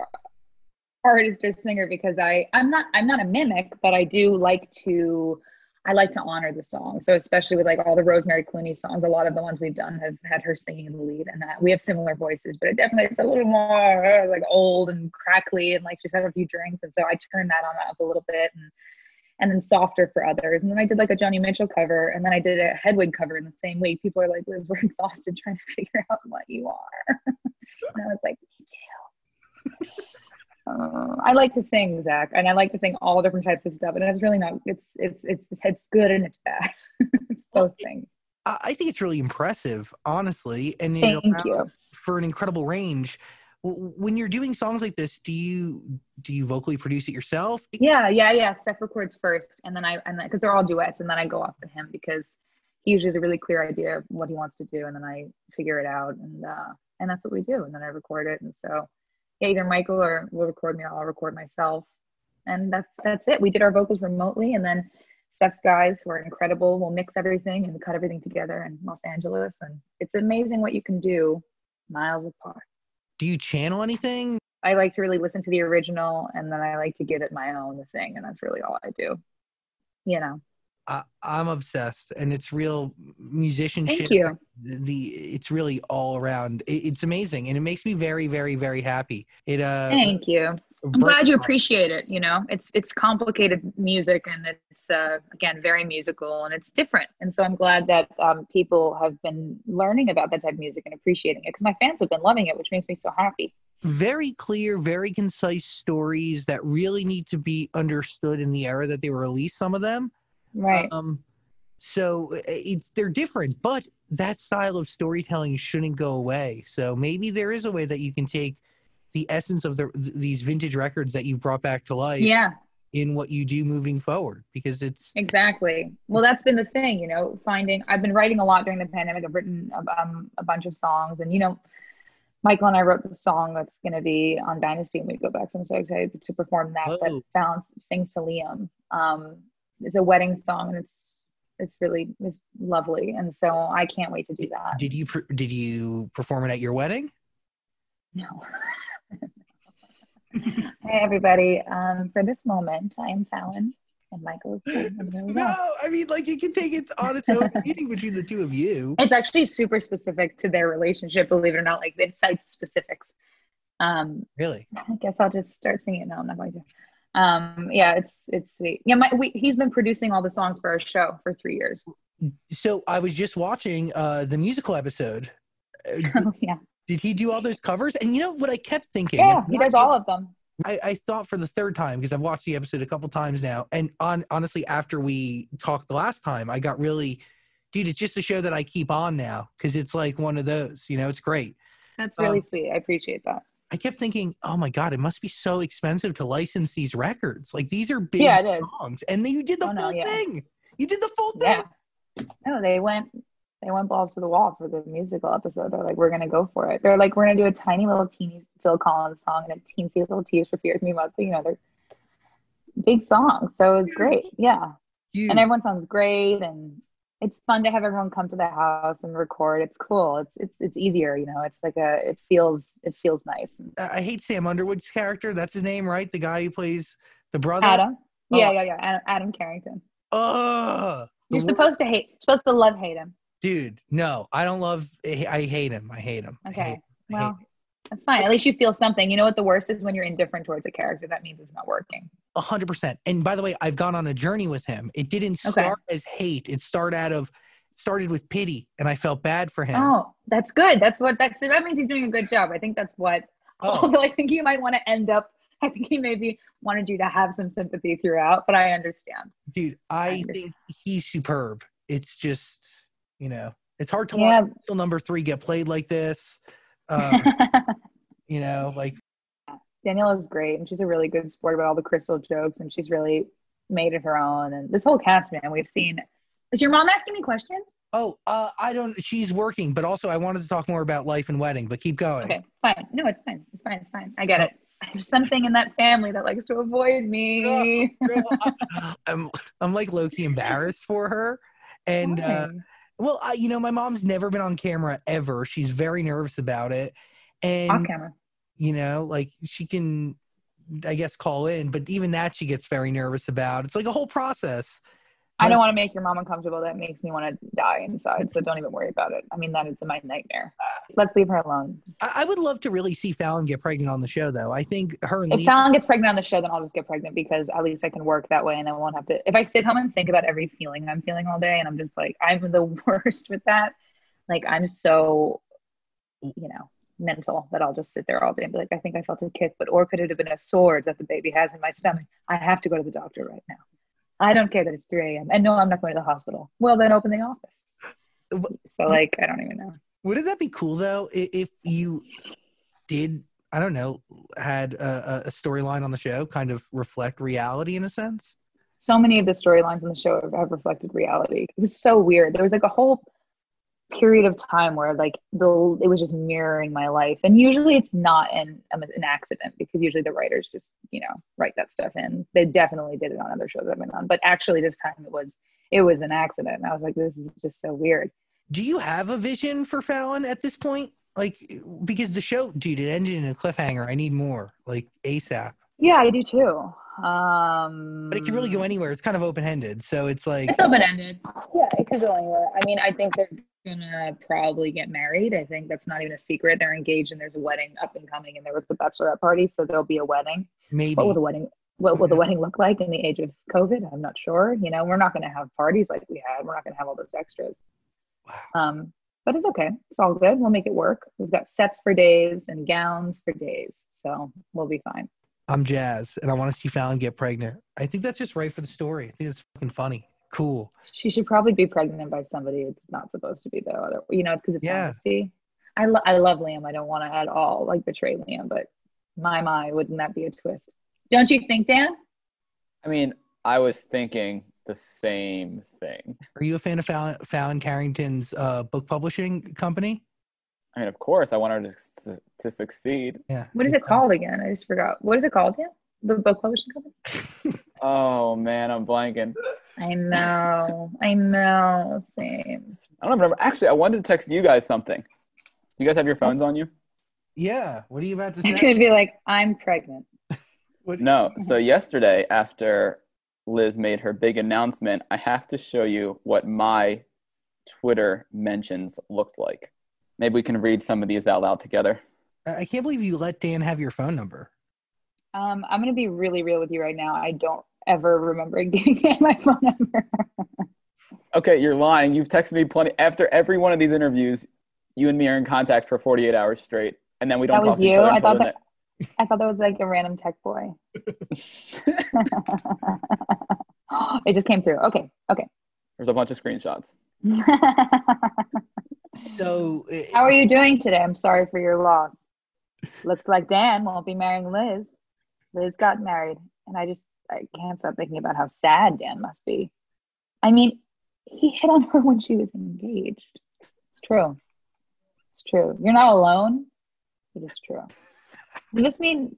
artist or singer because i i'm not i'm not a mimic but i do like to i like to honor the song so especially with like all the rosemary clooney songs a lot of the ones we've done have had her singing in the lead and that we have similar voices but it definitely it's a little more like old and crackly and like she's had a few drinks and so i turned that on up a little bit and and then softer for others. And then I did like a Joni Mitchell cover, and then I did a Hedwig cover in the same week. People are like, Liz, we're exhausted trying to figure out what you are. and I was like, me too. Uh, I like to sing, Zach, and I like to sing all different types of stuff. And it's really not. It's it's it's it's good and it's bad. it's both things. I think it's really impressive, honestly, and it Thank you. for an incredible range. When you're doing songs like this, do you do you vocally produce it yourself? Yeah, yeah, yeah. Seth records first, and then I and because they're all duets, and then I go off to him because he usually has a really clear idea of what he wants to do, and then I figure it out, and uh, and that's what we do, and then I record it, and so yeah, either Michael or will record me, or I'll record myself, and that's that's it. We did our vocals remotely, and then Seth's guys who are incredible will mix everything and cut everything together in Los Angeles, and it's amazing what you can do miles apart. Do you channel anything? I like to really listen to the original and then I like to give it my own thing and that's really all I do. You know. I, I'm obsessed, and it's real musicianship. Thank you. The it's really all around. It, it's amazing, and it makes me very, very, very happy. It uh. Thank you. I'm glad you appreciate it, you know. It's it's complicated music and it's uh again very musical and it's different. And so I'm glad that um people have been learning about that type of music and appreciating it because my fans have been loving it, which makes me so happy. very clear, very concise stories that really need to be understood in the era that they were released. Some of them, Right. um, so uh, it's they're different, but that style of storytelling shouldn't go away. So maybe there is a way that you can take the essence of the these vintage records that you've brought back to life yeah. in what you do moving forward, because it's Exactly. Well, that's been the thing, you know, finding, I've been writing a lot during the pandemic. I've written um, a bunch of songs and, you know, Michael and I wrote the song that's going to be on Dynasty when we go back. So I'm so excited to perform that. Oh. That Fallon sings to Liam. Um, it's a wedding song and it's, it's really, it's lovely. And so I can't wait to do that. did you did you perform it at your wedding? No. hey, everybody. Um, for this moment, I am Fallon and Michael is Ken, and here we go. No, I mean like you can take it on its own meeting between the two of you. It's actually super specific to their relationship, believe it or not. Like it cites specifics. Um, Really? I guess I'll just start singing it. No, I'm not going to. Um, yeah, it's it's sweet. Yeah, my, we, he's been producing all the songs for our show for three years. So I was just watching uh, the musical episode. Oh, yeah, Did he do all those covers? And you know what I kept thinking? yeah, he does all of them. I, I thought for the third time because I've watched the episode a couple times now, and on honestly, after we talked the last time, I got really, dude. It's just a show that I keep on now because it's like one of those. You know, it's great. That's really Um, sweet. I appreciate that. I kept thinking, oh my god, it must be so expensive to license these records. Like these are big Yeah, songs, and then you did the Oh, no, full yeah. thing. You did the full thing. No, they went they went balls to the wall for the musical episode. They're like, we're gonna go for it. They're like, we're gonna do a tiny little teeny Phil Collins song and a teensy little Tears for Fears me about so you know they're big songs. So it was great. Yeah. Huge. And everyone sounds great and it's fun to have everyone come to the house and record. It's cool. It's it's it's easier, you know. It's like a it feels it feels nice. I hate Sam Underwood's character. That's his name, right? The guy who plays the brother. Adam. Yeah, Oh. yeah, yeah. Adam, Adam Carrington. Ugh. You're supposed to hate supposed to love hate him. dude. No, I don't love. I hate him. I hate him. Hate Okay. him. Hate Well, that's fine. At least you feel something. You know what the worst is when you're indifferent towards a character. That means it's not working. A hundred percent. And by the way, I've gone on a journey with him. It didn't Okay. start as hate. It started out of started with pity, and I felt bad for him. Oh, that's good. That's what that's that means he's doing a good job. I think that's what Oh, although I think you might want to end up I think he maybe wanted you to have some sympathy throughout, but I understand. dude, I understand. think he's superb. It's just, you know, it's hard to Yeah. watch number three get played like this. Um, you know, like Danielle is great and she's a really good sport about all the crystal jokes and she's really made it her own and this whole cast man we've seen. Is your mom asking me questions? Oh, uh, I don't. She's working, but also I wanted to talk more about life and wedding. But keep going. Okay, fine. No, it's fine. It's fine. It's fine. I get it. There's something in that family that likes to avoid me. Girl, I- I'm I'm like Loki embarrassed for her, and uh, well, I, you know, my mom's never been on camera ever. She's very nervous about it, off and camera. You know, like she can, I guess, call in, but even that she gets very nervous about. It's like a whole process. I don't want to make your mom uncomfortable. That makes me want to die inside. So don't even worry about it. I mean, that is my nightmare. Let's leave her alone. I, I would love to really see Fallon get pregnant on the show, though. I think her and If Lee, Fallon gets pregnant on the show, then I'll just get pregnant because at least I can work that way and I won't have to. If I sit home and think about every feeling I'm feeling all day and I'm just like, I'm the worst with that. Like, I'm so, you know, mental that I'll just sit there all day and be like, I think I felt a kick, but or could it have been a sword that the baby has in my stomach? I have to go to the doctor right now. I don't care that it's 3 a.m. And no, I'm not going to the hospital. Well, then open the office. So, like, I don't even know. wouldn't that be cool though if you did? I don't know, had a, a- storyline on the show kind of reflect reality in a sense. so many of the storylines on the show have reflected reality. It was so weird. There was like a whole period of time where like the it was just mirroring my life, and usually it's not an um, an accident because usually the writers just you know write that stuff in. They definitely did it on other shows I've been on, but actually this time it was it was an accident. And I was like, this is just so weird. Do you have a vision for Fallon at this point? Like, because the show, dude, it ended in a cliffhanger. I need more, like ASAP. Yeah, I do too. Um, But it can really go anywhere. It's kind of open ended, so it's like, It's open ended. Yeah, it could go anywhere. I mean, I think they're gonna probably get married. I think that's not even a secret. They're engaged and there's a wedding up and coming, and there was the bachelorette party, so there'll be a wedding. maybe. What will the wedding? What will the wedding look like in the age of COVID? I'm not sure. You know, we're not gonna have parties like we had. We're not gonna have all those extras. Wow. Um, but it's okay. It's all good. We'll make it work. We've got sets for days and gowns for days, so we'll be fine. I'm Jazz, and I want to see Fallon get pregnant. I think that's just right for the story. I think it's fucking funny. Cool. She should probably be pregnant by somebody it's not supposed to be though. Other, you know, because it's Yeah. honesty. I lo- I love Liam. I don't want to at all like betray Liam, but my my, wouldn't that be a twist? Don't you think, Dan? I mean, I was thinking the same thing. Are you a fan of Fallon, Fallon Carrington's uh, book publishing company? I mean, of course, I want her to, to succeed. Yeah. What is it called again? I just forgot. What is it called again? The book publishing company? Oh man, I'm blanking. I know. I know. Same. I don't remember. Actually, I wanted to text you guys something. Do you guys have your phones on you? Yeah. What are you about to say? It's gonna be like I'm pregnant. No. So yesterday, after Liz made her big announcement, I have to show you what my Twitter mentions looked like. Maybe we can read some of these out loud together. I I can't believe you let Dan have your phone number. Um, I'm gonna be really real with you right now. I don't ever remember giving Dan my phone number. Okay, you're lying. You've texted me plenty. After every one of these interviews, you and me are in contact for 48 hours straight, and then we don't That talk was to each you? other I until thought the that- I thought that was like a random tech boy. it just came through. Okay, okay. There's a bunch of screenshots. So, uh, How are you doing today? I'm sorry for your loss. Looks like Dan won't be marrying Liz. Liz got married, and I just I can't stop thinking about how sad Dan must be. I mean, he hit on her when she was engaged. It's true. It's true. You're not alone. It is true. Does this mean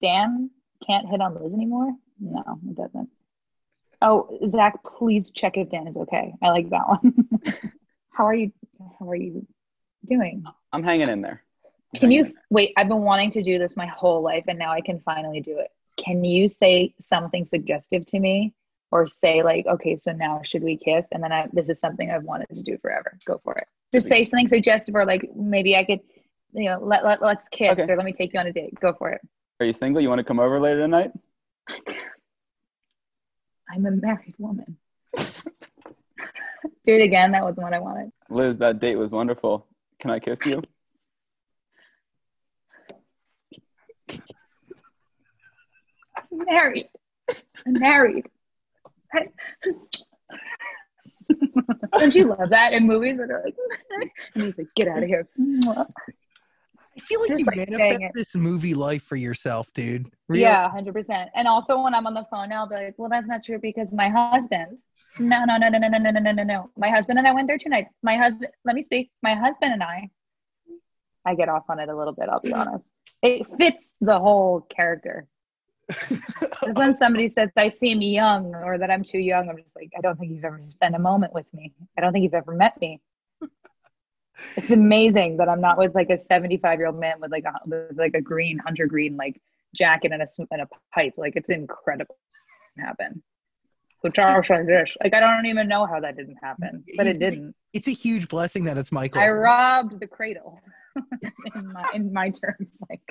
Dan can't hit on Liz anymore? No, it doesn't. Oh, Zach, please check if Dan is okay. I like that one. how are you? How are you doing? I'm hanging in there. Can you wait? I've been wanting to do this my whole life, and now I can finally do it. Can you say something suggestive to me, or say like, "Okay, so now should we kiss?" And then I, this is something I've wanted to do forever. Go for it. Just say something suggestive, or like maybe I could, you know, let, let let's kiss, Okay. or let me take you on a date. Go for it. Are you single? You want to come over later tonight? I'm a married woman. do it again. That wasn't what I wanted. Liz, that date was wonderful. Can I kiss you? I'm married. I'm married. I- Don't you love that in movies where they're like, and he's like, get out of here. I feel like Just you like manifest this movie life for yourself, dude. Real- Yeah, hundred percent. And also when I'm on the phone I'll be like, well, that's not true because my husband. No, no, no, no, no, no, no, no, no, no, no. My husband and I went there tonight. My husband. Let me speak. My husband and I. I get off on it a little bit. I'll be mm. honest. It fits the whole character. Because when somebody says I seem young or that I'm too young, I'm just like, I don't think you've ever spent a moment with me. I don't think you've ever met me. It's amazing that I'm not with like a 75 year old man with like a with like a green hunter green like jacket and a and a pipe. Like it's incredible. Happen. So Charles this. Like I don't even know how that didn't happen, but it didn't. It's a huge blessing that it's Michael. I robbed the cradle. in my in my terms, like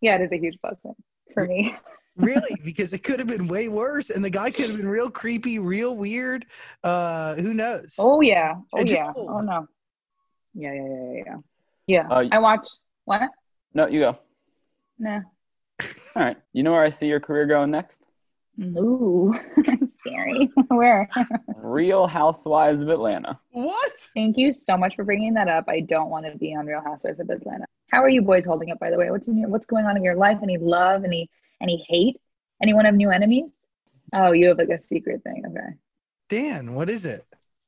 yeah, it is a huge blessing for me. really, because it could have been way worse, and the guy could have been real creepy, real weird. Uh, who knows? Oh yeah. Oh I yeah. told. Oh no. Yeah, yeah, yeah, yeah, yeah. Yeah. Uh, I watch what? No, you go. Nah. All right. You know where I see your career going next? Ooh, scary. Where? Real Housewives of Atlanta. What? Thank you so much for bringing that up. I don't want to be on Real Housewives of Atlanta. How are you boys holding up, by the way? What's in your, what's going on in your life? Any love? Any any hate? Anyone have new enemies? Oh, you have like a secret thing. Okay. Dan, what is it?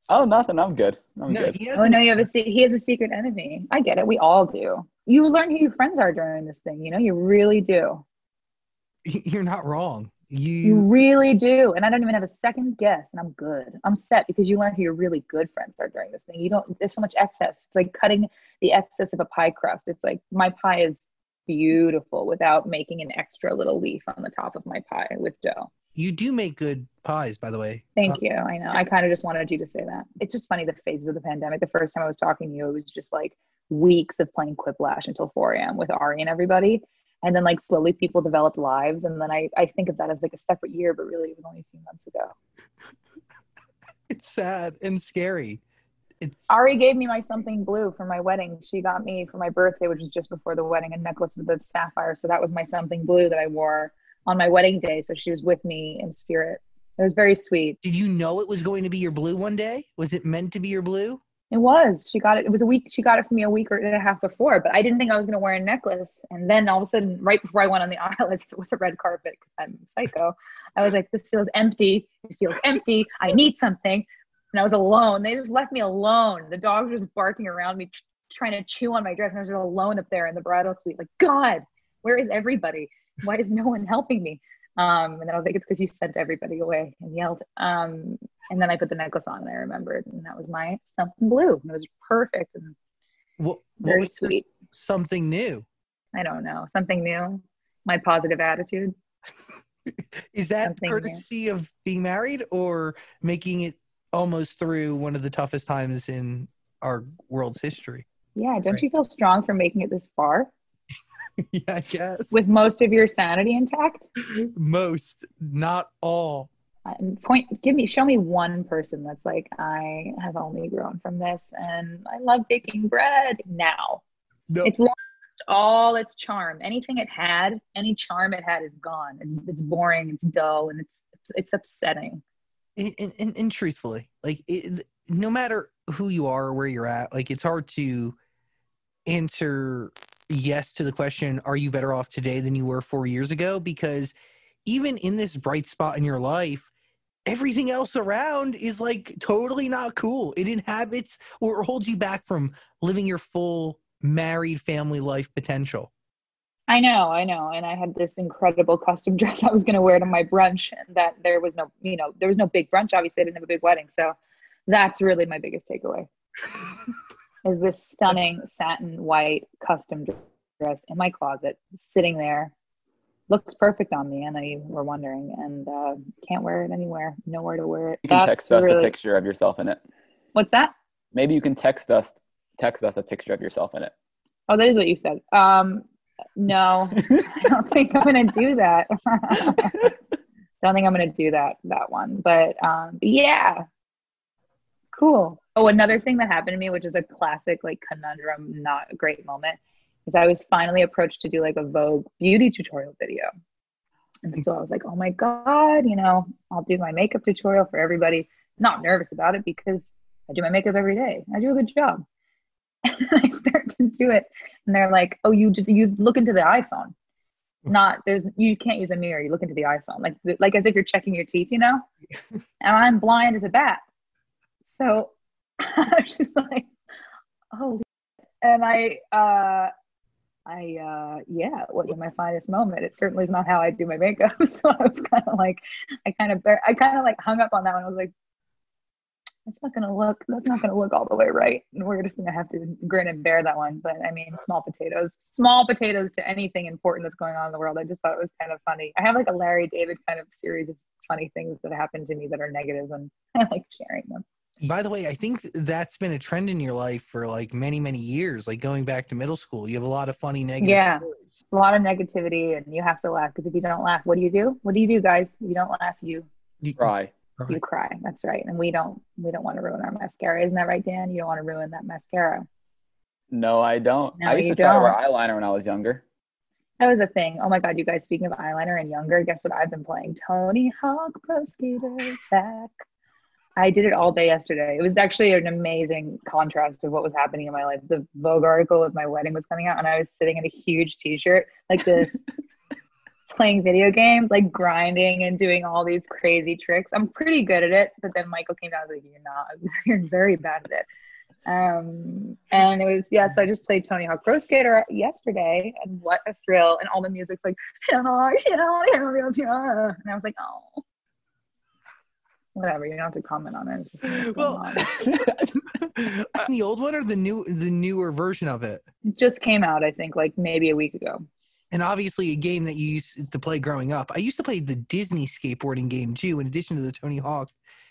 Oh, nothing. I'm good. I'm No, good. Oh no, you have a se- he has a secret enemy. I get it. We all do. You learn who your friends are during this thing. You know, you really do. You're not wrong. You You. really do. And I don't even have a second guess. And I'm good. I'm set because you learn who your really good friends are during this thing. You don't, there's so much excess. It's like cutting the excess of a pie crust. It's like my pie is beautiful without making an extra little leaf on the top of my pie with dough. You do make good pies, by the way. Thank Uh, you. I know. I kind of just wanted you to say that. It's just funny the phases of the pandemic. The first time I was talking to you, it was just like weeks of playing Quiplash until 4 a.m. with Ari and everybody. And then like slowly people developed lives. And then I, I think of that as like a separate year, but really it was only a few months ago. It's sad and scary. It's Ari gave me my something blue for my wedding. She got me for my birthday, which was just before the wedding, a necklace with a sapphire. So that was my something blue that I wore on my wedding day. So she was with me in spirit. It was very sweet. Did you know it was going to be your blue one day? Was it meant to be your blue? It was. She got it. It was a week. She got it for me a week or and a half before, but I didn't think I was going to wear a necklace. And then all of a sudden, right before I went on the aisle, it was a red carpet, because I'm psycho, I was like, this feels empty. It feels empty. I need something. And I was alone. They just left me alone. The dogs were just barking around me, tr- trying to chew on my dress. And I was just alone up there in the bridal suite. Like, God, where is everybody? Why is no one helping me? Um, and then I was like, it's because you sent everybody away and yelled. Um, and then I put the necklace on and I remembered, and that was my something blue. And it was perfect and What, what very was sweet. something new? I don't know, something new. My positive attitude. Is that Something new. courtesy of being married or making it almost through one of the toughest times in our world's history? Yeah, don't Right. you feel strong for making it this far? yeah, I guess. with most of your sanity intact. most, not all. Uh, Point, give me, show me one person that's like, I have only grown from this, and I love baking bread now. No, It's lost all its charm. Anything it had, any charm it had, is gone. It's, it's boring. It's dull, and it's it's upsetting. and, and, and, and truthfully, like it, no matter who you are or where you're at, like it's hard to answer yes to the question, are you better off today than you were four years ago? Because even in this bright spot in your life, everything else around is like totally not cool. It inhabits or holds you back from living your full married family life potential. I know, I know. And I had this incredible custom dress I was going to wear to my brunch, and that there was no, you know, there was no big brunch. Obviously, I didn't have a big wedding, so that's really my biggest takeaway. is this stunning satin white custom dress in my closet, sitting there, looks perfect on me, and I were wondering, and uh, can't wear it anywhere, nowhere to wear it. You can That's text us a picture of yourself in it. What's that? Maybe you can text us text us a picture of yourself in it. Oh, that is what you said. Um, no, I don't think I'm gonna do that. don't think I'm gonna do that that one. But um, yeah, cool. Oh, another thing that happened to me, which is a classic like conundrum, not a great moment, is I was finally approached to do like a Vogue beauty tutorial video. And so I was like, oh my God, you know, I'll do my makeup tutorial for everybody. Not nervous about it because I do my makeup every day. I do a good job. And I start to do it, and they're like, "Oh, you just you look into the iPhone. Not there's you can't use a mirror. You look into the iPhone, like like as if you're checking your teeth, you know." and I'm blind as a bat, so I was just like, "Holy!" And I, uh, I, uh, yeah, it wasn't my finest moment. It certainly is not how I do my makeup. So I was kind of like, I kind of, I kind of like hung up on that one. I was like, that's not gonna look that's not gonna look all the way right and we're just gonna have to grin and bear that one but i mean small potatoes small potatoes to anything important that's going on in the world i just thought it was kind of funny i have like a larry david kind of series of funny things that happen to me that are negative and i like sharing them By the way, I think that's been a trend in your life for like many, many years. Like going back to middle school, you have a lot of funny negative. Yeah. stories. a lot of negativity and you have to laugh because if you don't laugh what do you do what do you do guys if you don't laugh you You- Cry. you cry that's right and we don't we don't want to ruin our mascara isn't that right dan you don't want to ruin that mascara No, I don't. No, I used you to try to wear eyeliner when I was younger. That was a thing. Oh my god, you guys, speaking of eyeliner and younger, guess what I've been playing? Tony Hawk Pro Skater back. I did it all day yesterday. It was actually an amazing contrast of what was happening in my life. The Vogue article of my wedding was coming out, and I was sitting in a huge t shirt like this, playing video games, like grinding and doing all these crazy tricks. I'm pretty good at it, but then Michael came down and was like, You're not, you're very bad at it. Um, and it was, yeah, so I just played Tony Hawk Pro Skater yesterday, and what a thrill! And all the music's like, and I was like, oh, whatever. You don't have to comment on it. It's just Well, the old one or the new, the newer version of it? It just came out, I think, like maybe a week ago. And obviously, a game that you used to play growing up. I used to play the Disney skateboarding game too, in addition to the Tony Hawk.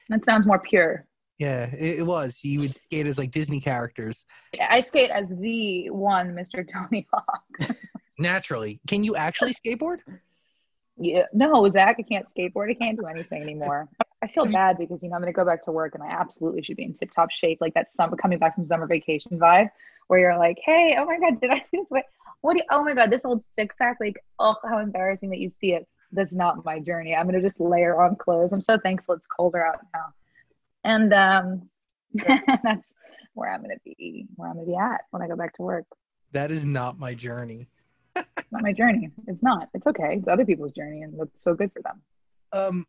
That sounds more pure. Yeah, it, it was. You would skate as like Disney characters. I skate as the one Mr. Tony Hawk. Naturally, can you actually skateboard? Yeah, no, Zach, I can't skateboard. I can't do anything anymore. I feel bad because you know I'm to go back to work and I absolutely should be in tip-top shape, like that summer coming back from summer vacation vibe, where you're like, hey, oh my god, did I do this? What do you? Oh my god, this old six pack, like, oh, how embarrassing that you see it. That's not my journey. I'm to just layer on clothes. I'm so thankful it's colder out now, and um, that's where I'm to be. Where I'm to be at when I go back to work. That is not my journey. Not my journey. It's not. It's okay. It's other people's journey, and that's so good for them. Um,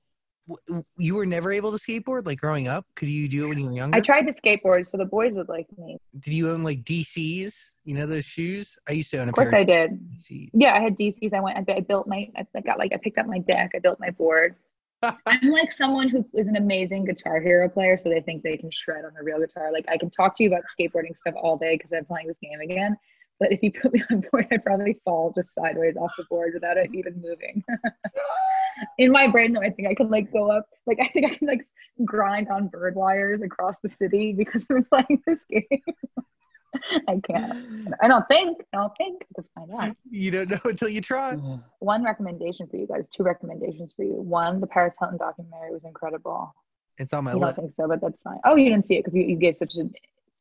w- you were never able to skateboard like growing up. Could you do it when you were younger? I tried to skateboard, so the boys would like me. Did you own like DCs? You know those shoes? I used to own a Of course, I did. DCs. Yeah, I had DCs. I went. I, I built my. I got like. I picked up my deck. I built my board. I'm like someone who is an amazing Guitar Hero player, so they think they can shred on a real guitar. Like I can talk to you about skateboarding stuff all day because I'm playing this game again. But if you put me on board, I'd probably fall just sideways off the board without it even moving. In my brain, though, I think I can like go up. Like I think I can like grind on bird wires across the city because I'm playing this game. I can't. I don't think. I don't think. To find out. You don't know until you try. One recommendation for you guys. Two recommendations for you. One, the Paris Hilton documentary was incredible. It's on my You don't think so, but that's fine. Oh, you didn't see it because you, you gave such a.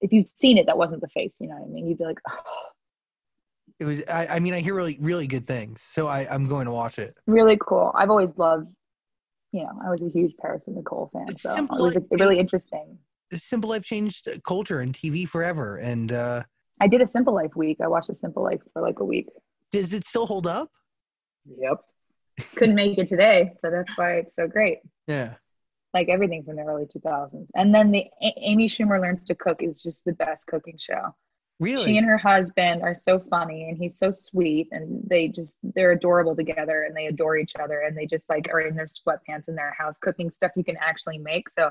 If you've seen it, that wasn't the face. You know what I mean? You'd be like, oh, It was. I, I mean, I hear really, really good things, so I, I'm going to watch it. really cool. I've always loved. You know, I was a huge Paris and Nicole fan, It's so it was like, really interesting. Simple Life changed culture and TV forever. And uh, I did a Simple Life week. I watched a Simple Life for like a week. does it still hold up? Yep. Couldn't make it today, but that's why it's so great. Yeah. Like everything from the early 2000s. And then the A- Amy Schumer Learns to Cook is just the best cooking show. Really? She and her husband are so funny and he's so sweet and they just they're adorable together and they adore each other and they just like are in their sweatpants in their house cooking stuff you can actually make. So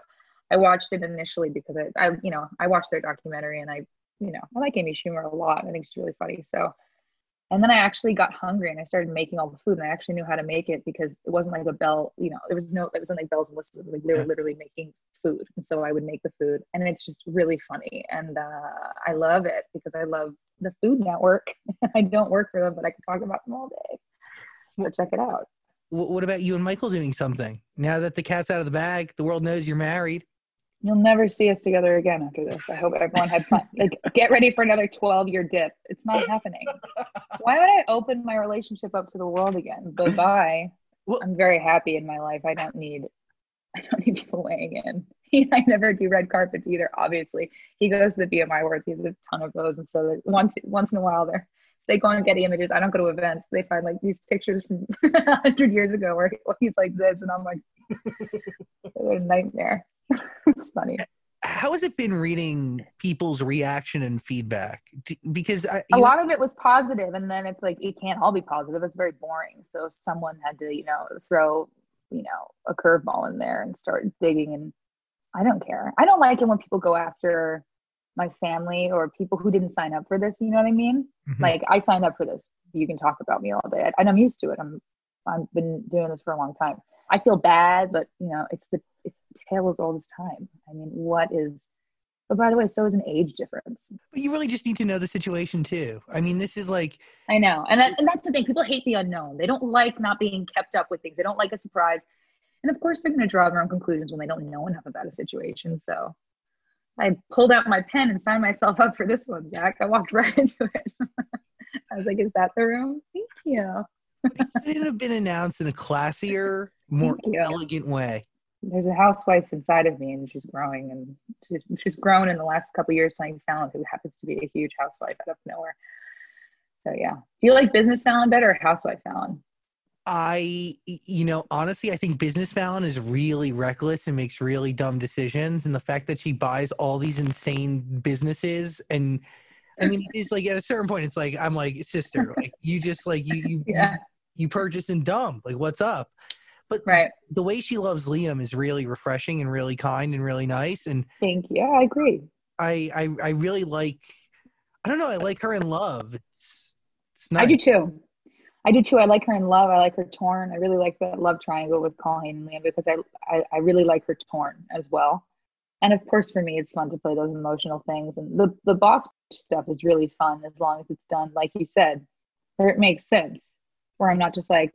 I watched it initially because I, I you know, I watched their documentary and I, you know, I like Amy Schumer a lot. I think she's really funny. So and then I actually got hungry and I started making all the food and I actually knew how to make it because it wasn't like a bell, you know, there was no, it wasn't like bells and whistles. Like they were literally making food. And so I would make the food and it's just really funny. And uh, I love it because I love the Food Network. I don't work for them, but I can talk about them all day. So check it out. What about you and Michael doing something? Now that the cat's out of the bag, the world knows you're married. You'll never see us together again after this. I hope everyone had fun. Like, get ready for another 12 year dip. It's not happening. Why would I open my relationship up to the world again? Bye bye. Well- I'm very happy in my life. I don't need, I don't need people weighing in. I never do red carpets either. Obviously, he goes to the BMI awards. He has a ton of those, and so like, once once in a while, they're they go on Getty Images. I don't go to events. They find like these pictures from 100 years ago where he's like this, and I'm like, a nightmare. it's funny. How has it been reading people's reaction and feedback? Because I, a lot of it was positive and then it's like it can't all be positive. It's very boring. So someone had to you know throw you know a curveball in there and start digging and i don't care. I don't like it when people go after my family or people who didn't sign up for this you know what i mean? Mhm. like i signed up for this. You can talk about me all day. And i'm used to it. I'm i've been doing this for a long time. I feel bad but you know it's the it's tails all this time i mean what is but by the way so is an age difference But you really just need to know the situation too. I mean, this is like I know, and that, and that's the thing. People hate the unknown. They don't like not being kept up with things. They don't like a surprise, and of course, they're going to draw their own conclusions when they don't know enough about a situation. So, I pulled out my pen and signed myself up for this one, Zach. I walked right into it. I was like, "Is that the room?" Thank you. it should have been announced in a classier, more elegant way. There's a housewife inside of me, and she's growing, and she's she's grown in the last couple of years playing Fallon, who happens to be a huge housewife out of nowhere. So yeah, do you like business Fallon better or housewife Fallon? I, you know, honestly, I think Business Fallon is really reckless and makes really dumb decisions. And the fact that she buys all these insane businesses, and I mean, it's like at a certain point, it's like I'm like sister, like you just like you you Yeah, you, you purchase and dump, like what's up? But right. the way she loves Liam is really refreshing and really kind and really nice. And Thank you. Yeah, I agree. I I, I really like, I don't know, I like her in love. It's it's nice. I do too. I do too. I like her in love. I like her torn. I really like that love triangle with Culhane and Liam because I, I, I really like her torn as well. And of course, for me, it's fun to play those emotional things. And the, the boss stuff is really fun as long as it's done, like you said, where it makes sense, where I'm not just like,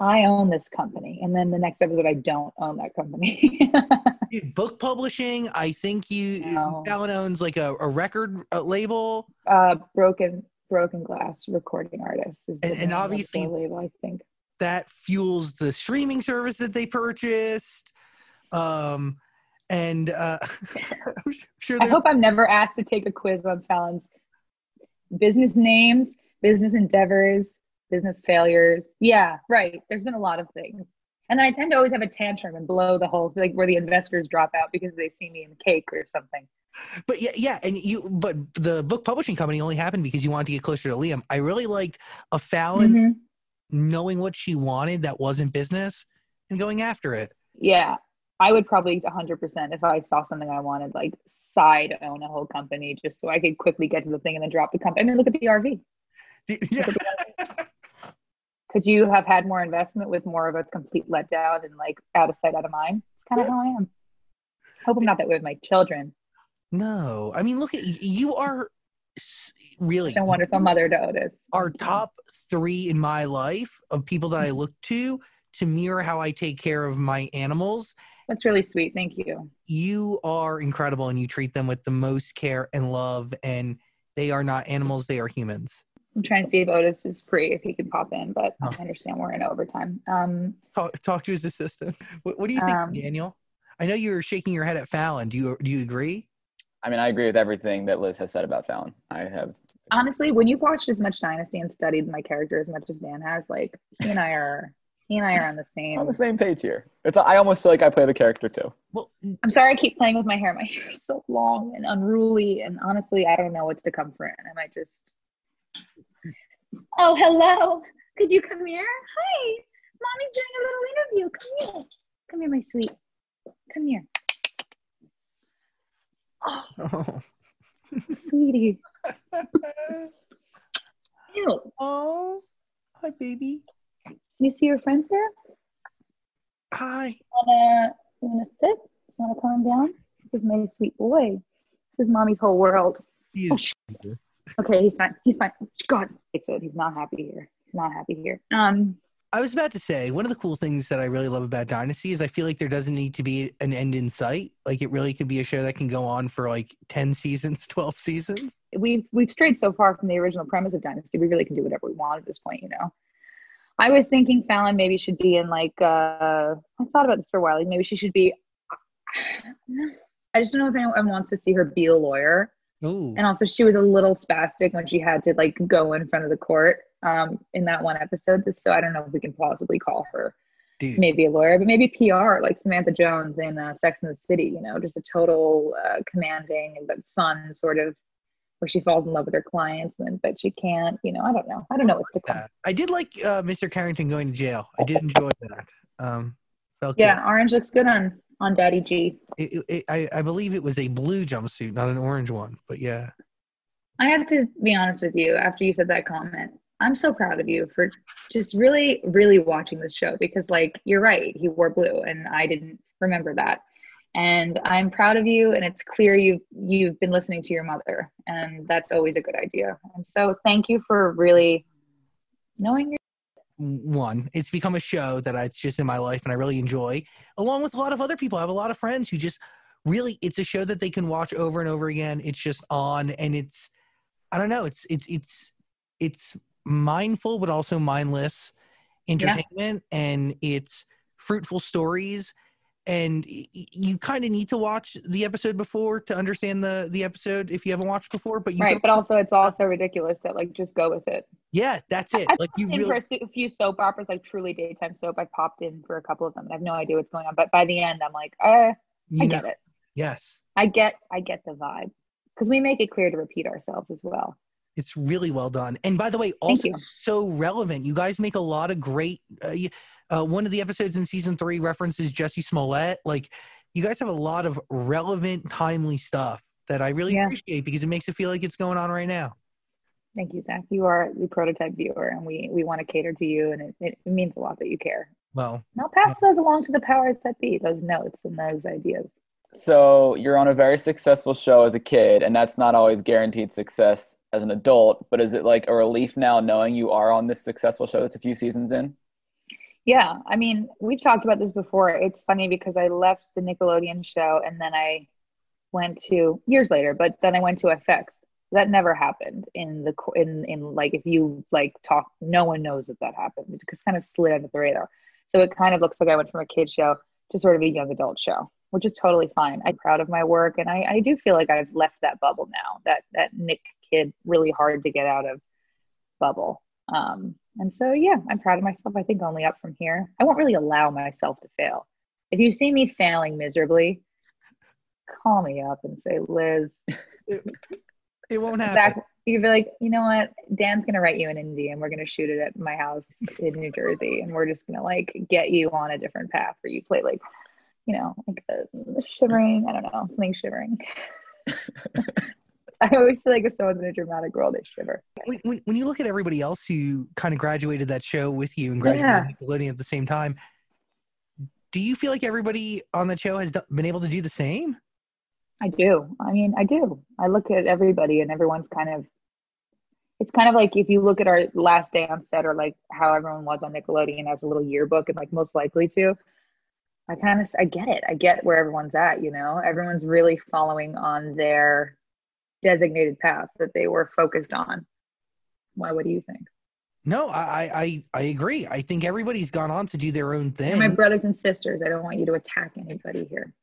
I own this company. And then the next episode, I don't own that company. Dude, book publishing. I think you No. Fallon owns like a, a record uh, label. uh, broken broken glass recording artist And- and obviously- label, I think. that fuels the streaming service that they purchased. Um, and uh, I'm sure I hope I'm never asked to take a quiz on Fallon's business names, business endeavors, business failures. Yeah, right. There's been a lot of things. And then I tend to always have a tantrum and blow the whole like where the investors drop out because they see me in the cake or something. but yeah, yeah, and you but the book publishing company only happened because you wanted to get closer to Liam. I really liked a Fallon Mhm. knowing what she wanted that wasn't business and going after it. Yeah. I would probably 100% if I saw something I wanted, like side own a whole company just so I could quickly get to the thing and then drop the company. I mean, look at the RV. Yeah. Could you have had more investment with more of a complete letdown and like out of sight, out of mind? It's kind of how I am. Hope I'm not that way with my children. No, I mean, look at you are really a wonderful mother to Otis. are top three in my life of people that I look to to mirror how I take care of my animals. That's really sweet. Thank you. You are incredible and you treat them with the most care and love, and they are not animals, they are humans. I'm trying to see if Otis is free, if he can pop in, but Oh. I understand we're in overtime. Um, Talk, talk to his assistant. What, what do you think, Um, Daniel? I know you were shaking your head at Fallon. Do you do you agree? I mean, I agree with everything that Liz has said about Fallon. I have. honestly, when you've watched as much Dynasty and studied my character as much as Dan has, like he and I are, he and I are on the same. on the same page here. It's I almost feel like I play the character too. Well, I'm sorry I keep playing with my hair. My hair is so long and unruly, and honestly, I don't know what's to come for it. I might just. Oh, hello. Could you come here? Hi. Mommy's doing a little interview. Come here. Come here, my sweet. Come here. Oh, oh, sweetie. Ew. oh, hi, baby. Can you see your friends there? Hi. Wanna, you wanna sit? Wanna calm down? This is my sweet boy. This is mommy's whole world. He Oh, is- Okay, he's fine. He's fine. God, fix it. He's not happy here. He's not happy here. Um, I was about to say one of the cool things that I really love about Dynasty is I feel like there doesn't need to be an end in sight. Like it really could be a show that can go on for like ten seasons, twelve seasons. we've we've strayed so far from the original premise of Dynasty. We really can do whatever we want at this point, you know. I was thinking Fallon maybe should be in like uh I thought about this for a while. Like maybe she should be I just don't know if anyone wants to see her be a lawyer. Oh, And also she was a little spastic when she had to like go in front of the court um in that one episode. So I don't know if we can plausibly call her dude. maybe a lawyer, but maybe PR like Samantha Jones in uh, Sex and the City, you know, just a total uh, commanding but fun sort of where she falls in love with her clients and then but she can't, you know, I don't know. I don't know what's to come. I did like uh, Mr. Carrington going to jail. I did enjoy that. Um, felt Yeah, orange looks good on on Daddy G. It, it, I, I believe it was a blue jumpsuit, not an orange one. But yeah, I have to be honest with you after you said that comment. I'm so proud of you for just really, really watching this show because, like, you're right. He wore blue, and I didn't remember that. And I'm proud of you, and it's clear you've you've been listening to your mother, and that's always a good idea. And so, thank you for really knowing your. One, it's become a show that I, it's just in my life and I really enjoy, along with a lot of other people. I have a lot of friends who just really, it's a show that they can watch over and over again. It's just on, and it's, I don't know, it's it's it's it's mindful but also mindless entertainment, and it's fruitful stories. And you kind of need to watch the episode before to understand the the episode if you haven't watched before. But you Right, but also it's also ridiculous that like just go with it. yeah, that's it. I've Like you really, for a, few soap operas, like truly daytime soap. I popped in for a couple of them. and I have no idea what's going on, but by the end, I'm like, uh, you I know, get it. yes. I get, I get the vibe because we make it clear to repeat ourselves as well. It's really well done. And by the way, also so relevant. You guys make a lot of great. Uh, y- uh, one of the episodes in season three references Jussie Smollett. Like, you guys have a lot of relevant, timely stuff that I really Yeah. appreciate because it makes it feel like it's going on right now. Thank you, Zach. You are the prototype viewer, and we we want to cater to you, and it, it, it means a lot that you care. Well, And I'll pass those along to the powers that be, those notes and those ideas. So you're on a very successful show as a kid, and that's not always guaranteed success as an adult. But is it like a relief now knowing you are on this successful show that's a few seasons in? Yeah, I mean, we've talked about this before. It's funny because I left the Nickelodeon show and then I went to years later, but then I went to FX. That never happened in the in in like if you like talk, no one knows that that happened. It just kind of slid under the radar. So it kind of looks like I went from a kid show to sort of a young adult show, which is totally fine. I'm proud of my work, and I, I do feel like I've left that bubble now. That that Nick kid really hard to get out of bubble. Um, and so, yeah, I'm proud of myself. I think only up from here. I won't really allow myself to fail. If you see me failing miserably, call me up and say, Liz, it won't happen. back. You'd be like, you know what? Dan's gonna write you an indie, and we're gonna shoot it at my house in New Jersey, and we're just gonna like get you on a different path where you play like, you know, like a, shivering. I don't know, something shivering. I always feel like if someone's in a dramatic role, they shiver. when, when, when you look at everybody else who kind of graduated that show with you and Yeah. graduated Nickelodeon at the same time, do you feel like everybody on that show has been able to do the same? I do. I mean, I do. I look at everybody and everyone's kind of it's kind of like if you look at our last day on set or like how everyone was on Nickelodeon as a little yearbook and like most likely to. I kind of I get it. I get where everyone's at, you know. Everyone's really following on their designated path that they were focused on. Why what do you think? No, I, I I agree. I think everybody's gone on to do their own They're thing. my brothers and sisters. I don't want you to attack anybody here.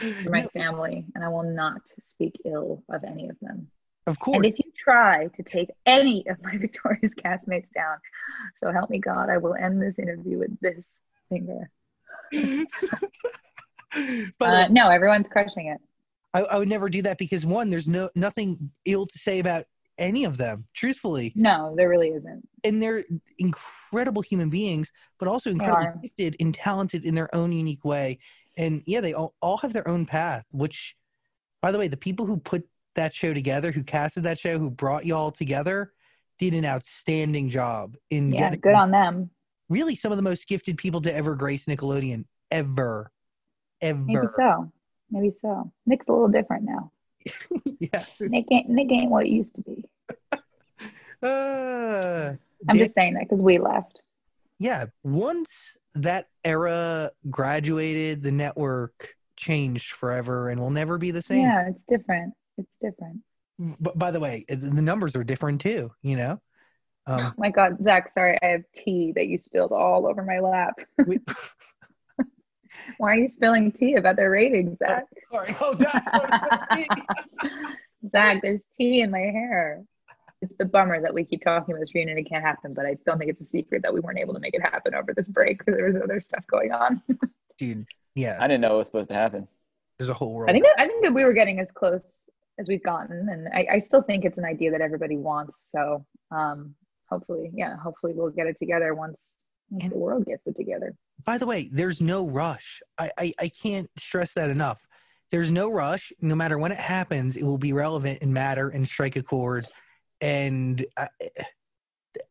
They're my family, and I will not speak ill of any of them. of course. And if you try to take any of my Victorious castmates down, so help me God, I will end this interview with this finger. but Uh, no, everyone's crushing it. I, I would never do that because one, there's no nothing ill to say about any of them, truthfully. No, there really isn't. And they're incredible human beings, but also incredibly gifted and talented in their own unique way. And yeah, they all, all have their own path, which by the way, the people who put that show together, who casted that show, who brought you all together, did an outstanding job in Yeah, good on them. really some of the most gifted people to ever grace Nickelodeon ever. Ever. Maybe so. Maybe so. Nick's a little different now. yeah. Nick ain't, Nick ain't what it used to be. Uh, I'm Dan- just saying that because we left. yeah. Once that era graduated, the network changed forever and will never be the same. Yeah, it's different. It's different. But by the way, the numbers are different too, you know? Um, Oh my God, Zach, sorry, I have tea that you spilled all over my lap. we, Why are you spilling tea about their ratings, Zach? sorry. Oh, that, Zach, there's tea in my hair. It's the bummer that we keep talking about this reunion. It can't happen, but I don't think it's a secret that we weren't able to make it happen over this break because there was other stuff going on. dude. Yeah. I didn't know it was supposed to happen. There's a whole world. I think that, I think that we were getting as close as we've gotten, and I, I still think it's an idea that everybody wants. So um, hopefully, yeah, hopefully we'll get it together once, once And- the world gets it together. By the way, there's no rush. I, I, I can't stress that enough. There's no rush. No matter when it happens, it will be relevant and matter and strike a chord. And uh,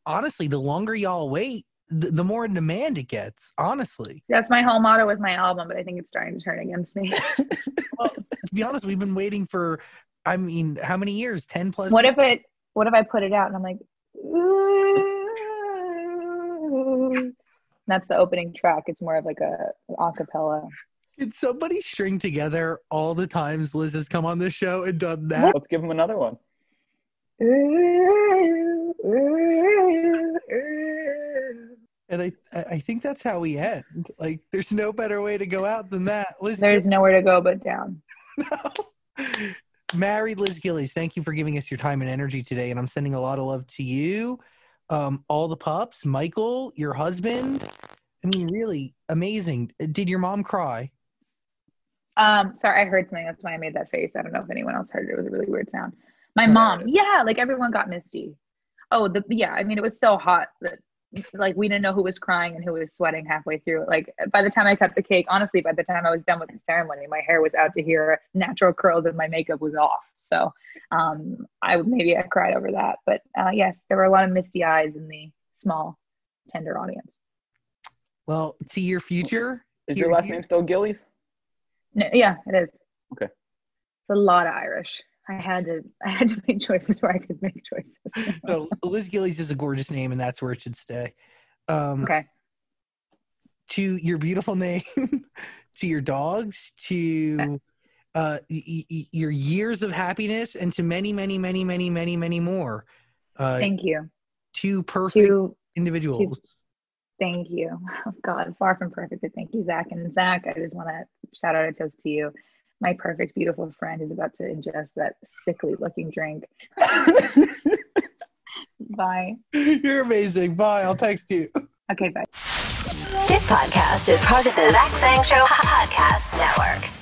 honestly, the longer y'all wait, the, the more in demand it gets. Honestly, That's my whole motto with my album, but I think it's starting to turn against me. well, to be honest, we've been waiting for. I mean, how many years? Ten plus. what if it? What if I put it out and I'm like, ooh. That's the opening track. It's more of like a an acapella. Did somebody string together all the times Liz has come on this show and done that? Let's give him another one. And I, I I think that's how we end. Like, there's no better way to go out than that. Liz, There's nowhere to go but down. no. Married Liz Gillies, thank you for giving us your time and energy today. And I'm sending a lot of love to you, um, all the pups, Michael, your husband. I mean, really amazing. Did your mom cry? Um, sorry, I heard something. That's why I made that face. I don't know if anyone else heard it. It was a really weird sound. My mom, yeah, like everyone got misty. Oh, the yeah. I mean, it was so hot that like we didn't know who was crying and who was sweating halfway through. Like by the time I cut the cake, honestly, by the time I was done with the ceremony, my hair was out to here, natural curls, and my makeup was off. So, um, I maybe I cried over that. But uh, yes, there were a lot of misty eyes in the small, tender audience. Well, to your future. Is your last name still Gillies? No, yeah, it is. Okay. It's a lot of Irish. I had to I had to make choices where I could make choices. No, Liz Gillies is a gorgeous name, and that's where it should stay. Um, okay. to your beautiful name, to your dogs, to uh, y- y- your years of happiness, and to many, many, many, many, many, many more. Uh, Thank you. two perfect To individuals. thank you. Oh God, far from perfect, but thank you, Zach. And Zach, I just want to shout out a toast to you. My perfect, beautiful friend is about to ingest that sickly looking drink. Bye. You're amazing. Bye. I'll text you. Okay, bye. This podcast is part of the Zach Sang Show Podcast Network.